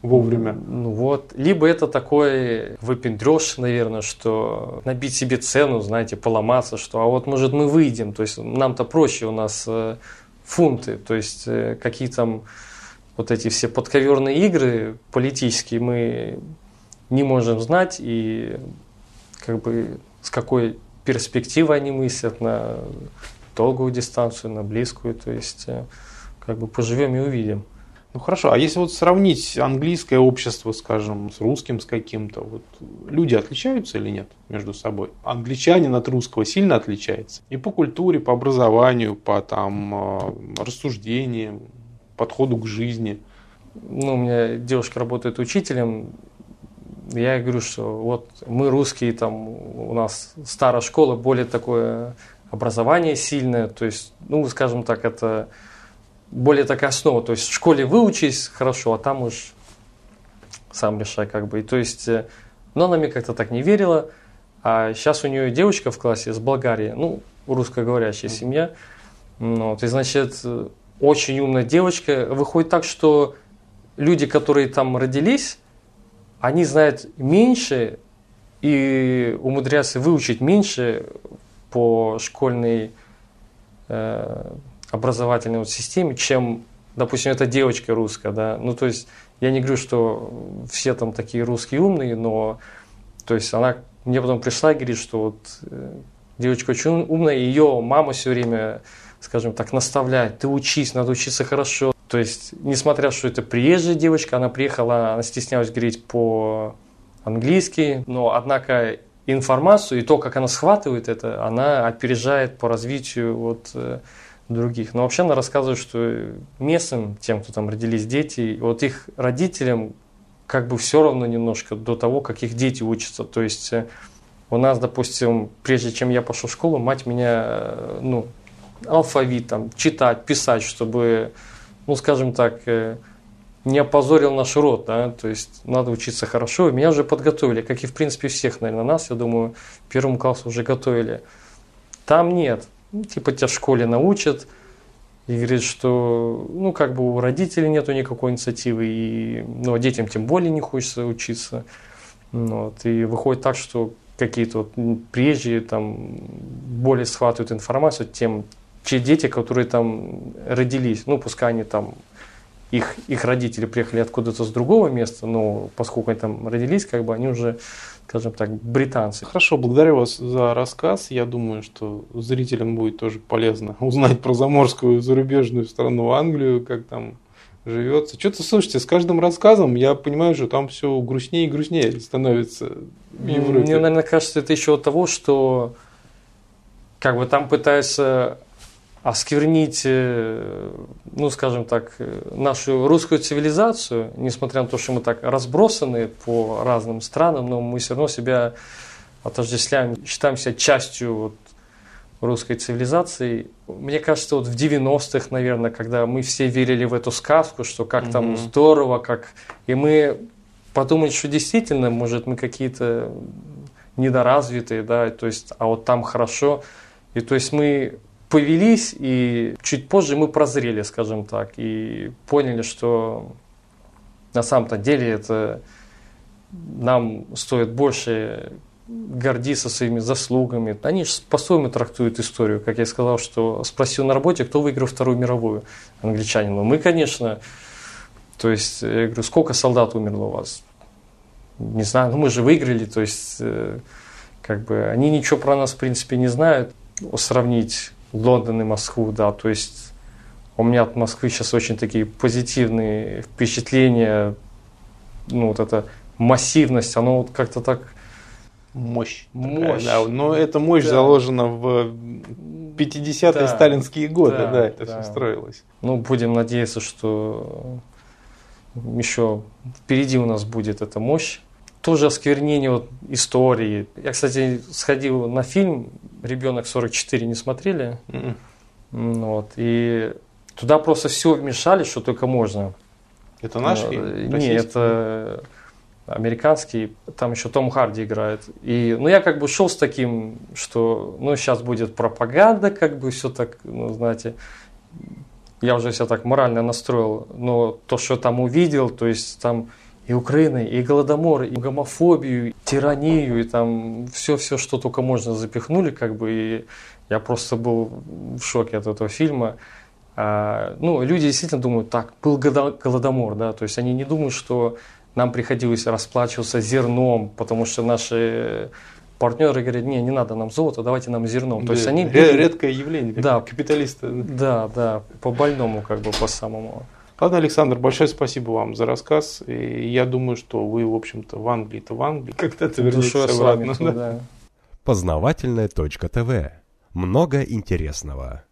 вовремя. Ну вот. Либо это такой выпендреж, наверное, что набить себе цену, знаете, поломаться, что а вот может мы выйдем, то есть нам-то проще, у нас э, фунты, то есть э, какие там вот эти все подковерные игры политические мы не можем знать и как бы с какой перспективой они мыслят на долгую дистанцию, на близкую, то есть э, как бы поживем и увидим. Ну хорошо, а если вот сравнить английское общество, скажем, с русским, с каким-то, вот люди отличаются или нет между собой? Англичанин от русского сильно отличается? И по культуре, по образованию, по там э, рассуждениям, подходу к жизни. Ну, у меня девушка работает учителем, я говорю, что вот мы русские, там у нас старая школа, более такое образование сильное, то есть, ну, скажем так, это более такая основа, то есть в школе выучись хорошо, а там уж сам решай как бы. И, то есть, э, но она мне как-то так не верила, а сейчас у нее девочка в классе с Болгарии, ну, русскоговорящая семья, ну, вот, и, значит, очень умная девочка, выходит так, что люди, которые там родились, они знают меньше и умудряются выучить меньше по школьной э, образовательной вот системе, чем, допустим, эта девочка русская, да. Ну, то есть, я не говорю, что все там такие русские умные, но, то есть, она мне потом пришла и говорит, что вот э, девочка очень умная, ее мама все время, скажем так, наставляет, ты учись, надо учиться хорошо, то есть, несмотря, что это приезжая девочка, она приехала, она стеснялась говорить по-английски, но, однако, информацию и то, как она схватывает это, она опережает по развитию вот, э, других. Но вообще она рассказывает, что местным, тем, кто там родились дети, вот их родителям как бы все равно немножко до того, как их дети учатся. То есть э, у нас, допустим, прежде чем я пошел в школу, мать меня, э, ну, алфавит там, читать, писать, чтобы ну, скажем так, э, не опозорил наш род, да, то есть надо учиться хорошо. Меня уже подготовили, как и в принципе всех, наверное, нас, я думаю, первому классу уже готовили. Там нет, ну, типа тебя в школе научат, и говорит, что, ну, как бы у родителей нету никакой инициативы, и, ну, а детям тем более не хочется учиться. Ну, вот, и выходит так, что какие-то вот приезжие там более схватывают информацию, тем те дети, которые там родились, ну, пускай они там, их, их родители приехали откуда-то с другого места, но поскольку они там родились, как бы они уже, скажем так, британцы. Хорошо, благодарю вас за рассказ. Я думаю, что зрителям будет тоже полезно узнать про заморскую зарубежную страну Англию, как там живется. Что-то, слушайте, с каждым рассказом я понимаю, что там все грустнее и грустнее становится в Европе. Мне, наверное, кажется, это еще от того, что как бы там пытаются осквернить, э, ну, скажем так, э, нашу русскую цивилизацию, несмотря на то, что мы так разбросаны по разным странам, но мы все равно себя отождествляем, считаемся частью вот русской цивилизации. Мне кажется, вот в 90-х, наверное, когда мы все верили в эту сказку, что как mm-hmm. там здорово, как... И мы подумали, что действительно, может, мы какие-то недоразвитые, да, то есть, а вот там хорошо. И то есть мы повелись, и чуть позже мы прозрели, скажем так, и поняли, что на самом-то деле это нам стоит больше гордиться своими заслугами. Они же по-своему трактуют историю. Как я сказал, что спросил на работе, кто выиграл Вторую мировую, англичанин. Ну, мы, конечно, то есть, я говорю, сколько солдат умерло у вас? Не знаю, ну мы же выиграли, то есть, э, как бы, они ничего про нас, в принципе, не знают. Сравнить Лондон и Москву, да, то есть, у меня от Москвы сейчас очень такие позитивные впечатления, ну, вот эта массивность, оно вот как-то так мощь. Мощь. Такая, да. Но эта мощь да. заложена в 50-е да. сталинские годы, да, да это да. все строилось. Ну, будем надеяться, что еще впереди у нас будет эта мощь. Тоже осквернение вот истории. Я, кстати, сходил на фильм «Ребенок 44» не смотрели? Mm-mm. Вот, и туда просто все вмешали, что только можно. Это наш фильм? Нет, это американский, там еще Том Харди играет. И, ну, я как бы шел с таким, что, ну, сейчас будет пропаганда, как бы все так, ну, знаете, я уже себя так морально настроил, но то, что там увидел, то есть там и Украина, и Голодомор, и гомофобию, и тиранию, и там все-все, что только можно запихнули, как бы, и я просто был в шоке от этого фильма. А, ну, люди действительно думают, так, был Голодомор, да, то есть они не думают, что нам приходилось расплачиваться зерном, потому что наши партнеры говорят, не, не надо нам золото, давайте нам зерном. То есть они редкое явление, да, капиталисты. Да, да, по больному как бы по самому. Ладно, Александр, большое спасибо вам за рассказ. И я думаю, что вы, в общем-то, в Англии-то в Англии когда-то вернетесь обратно. Да. Познавательная точка ТВ. Много интересного.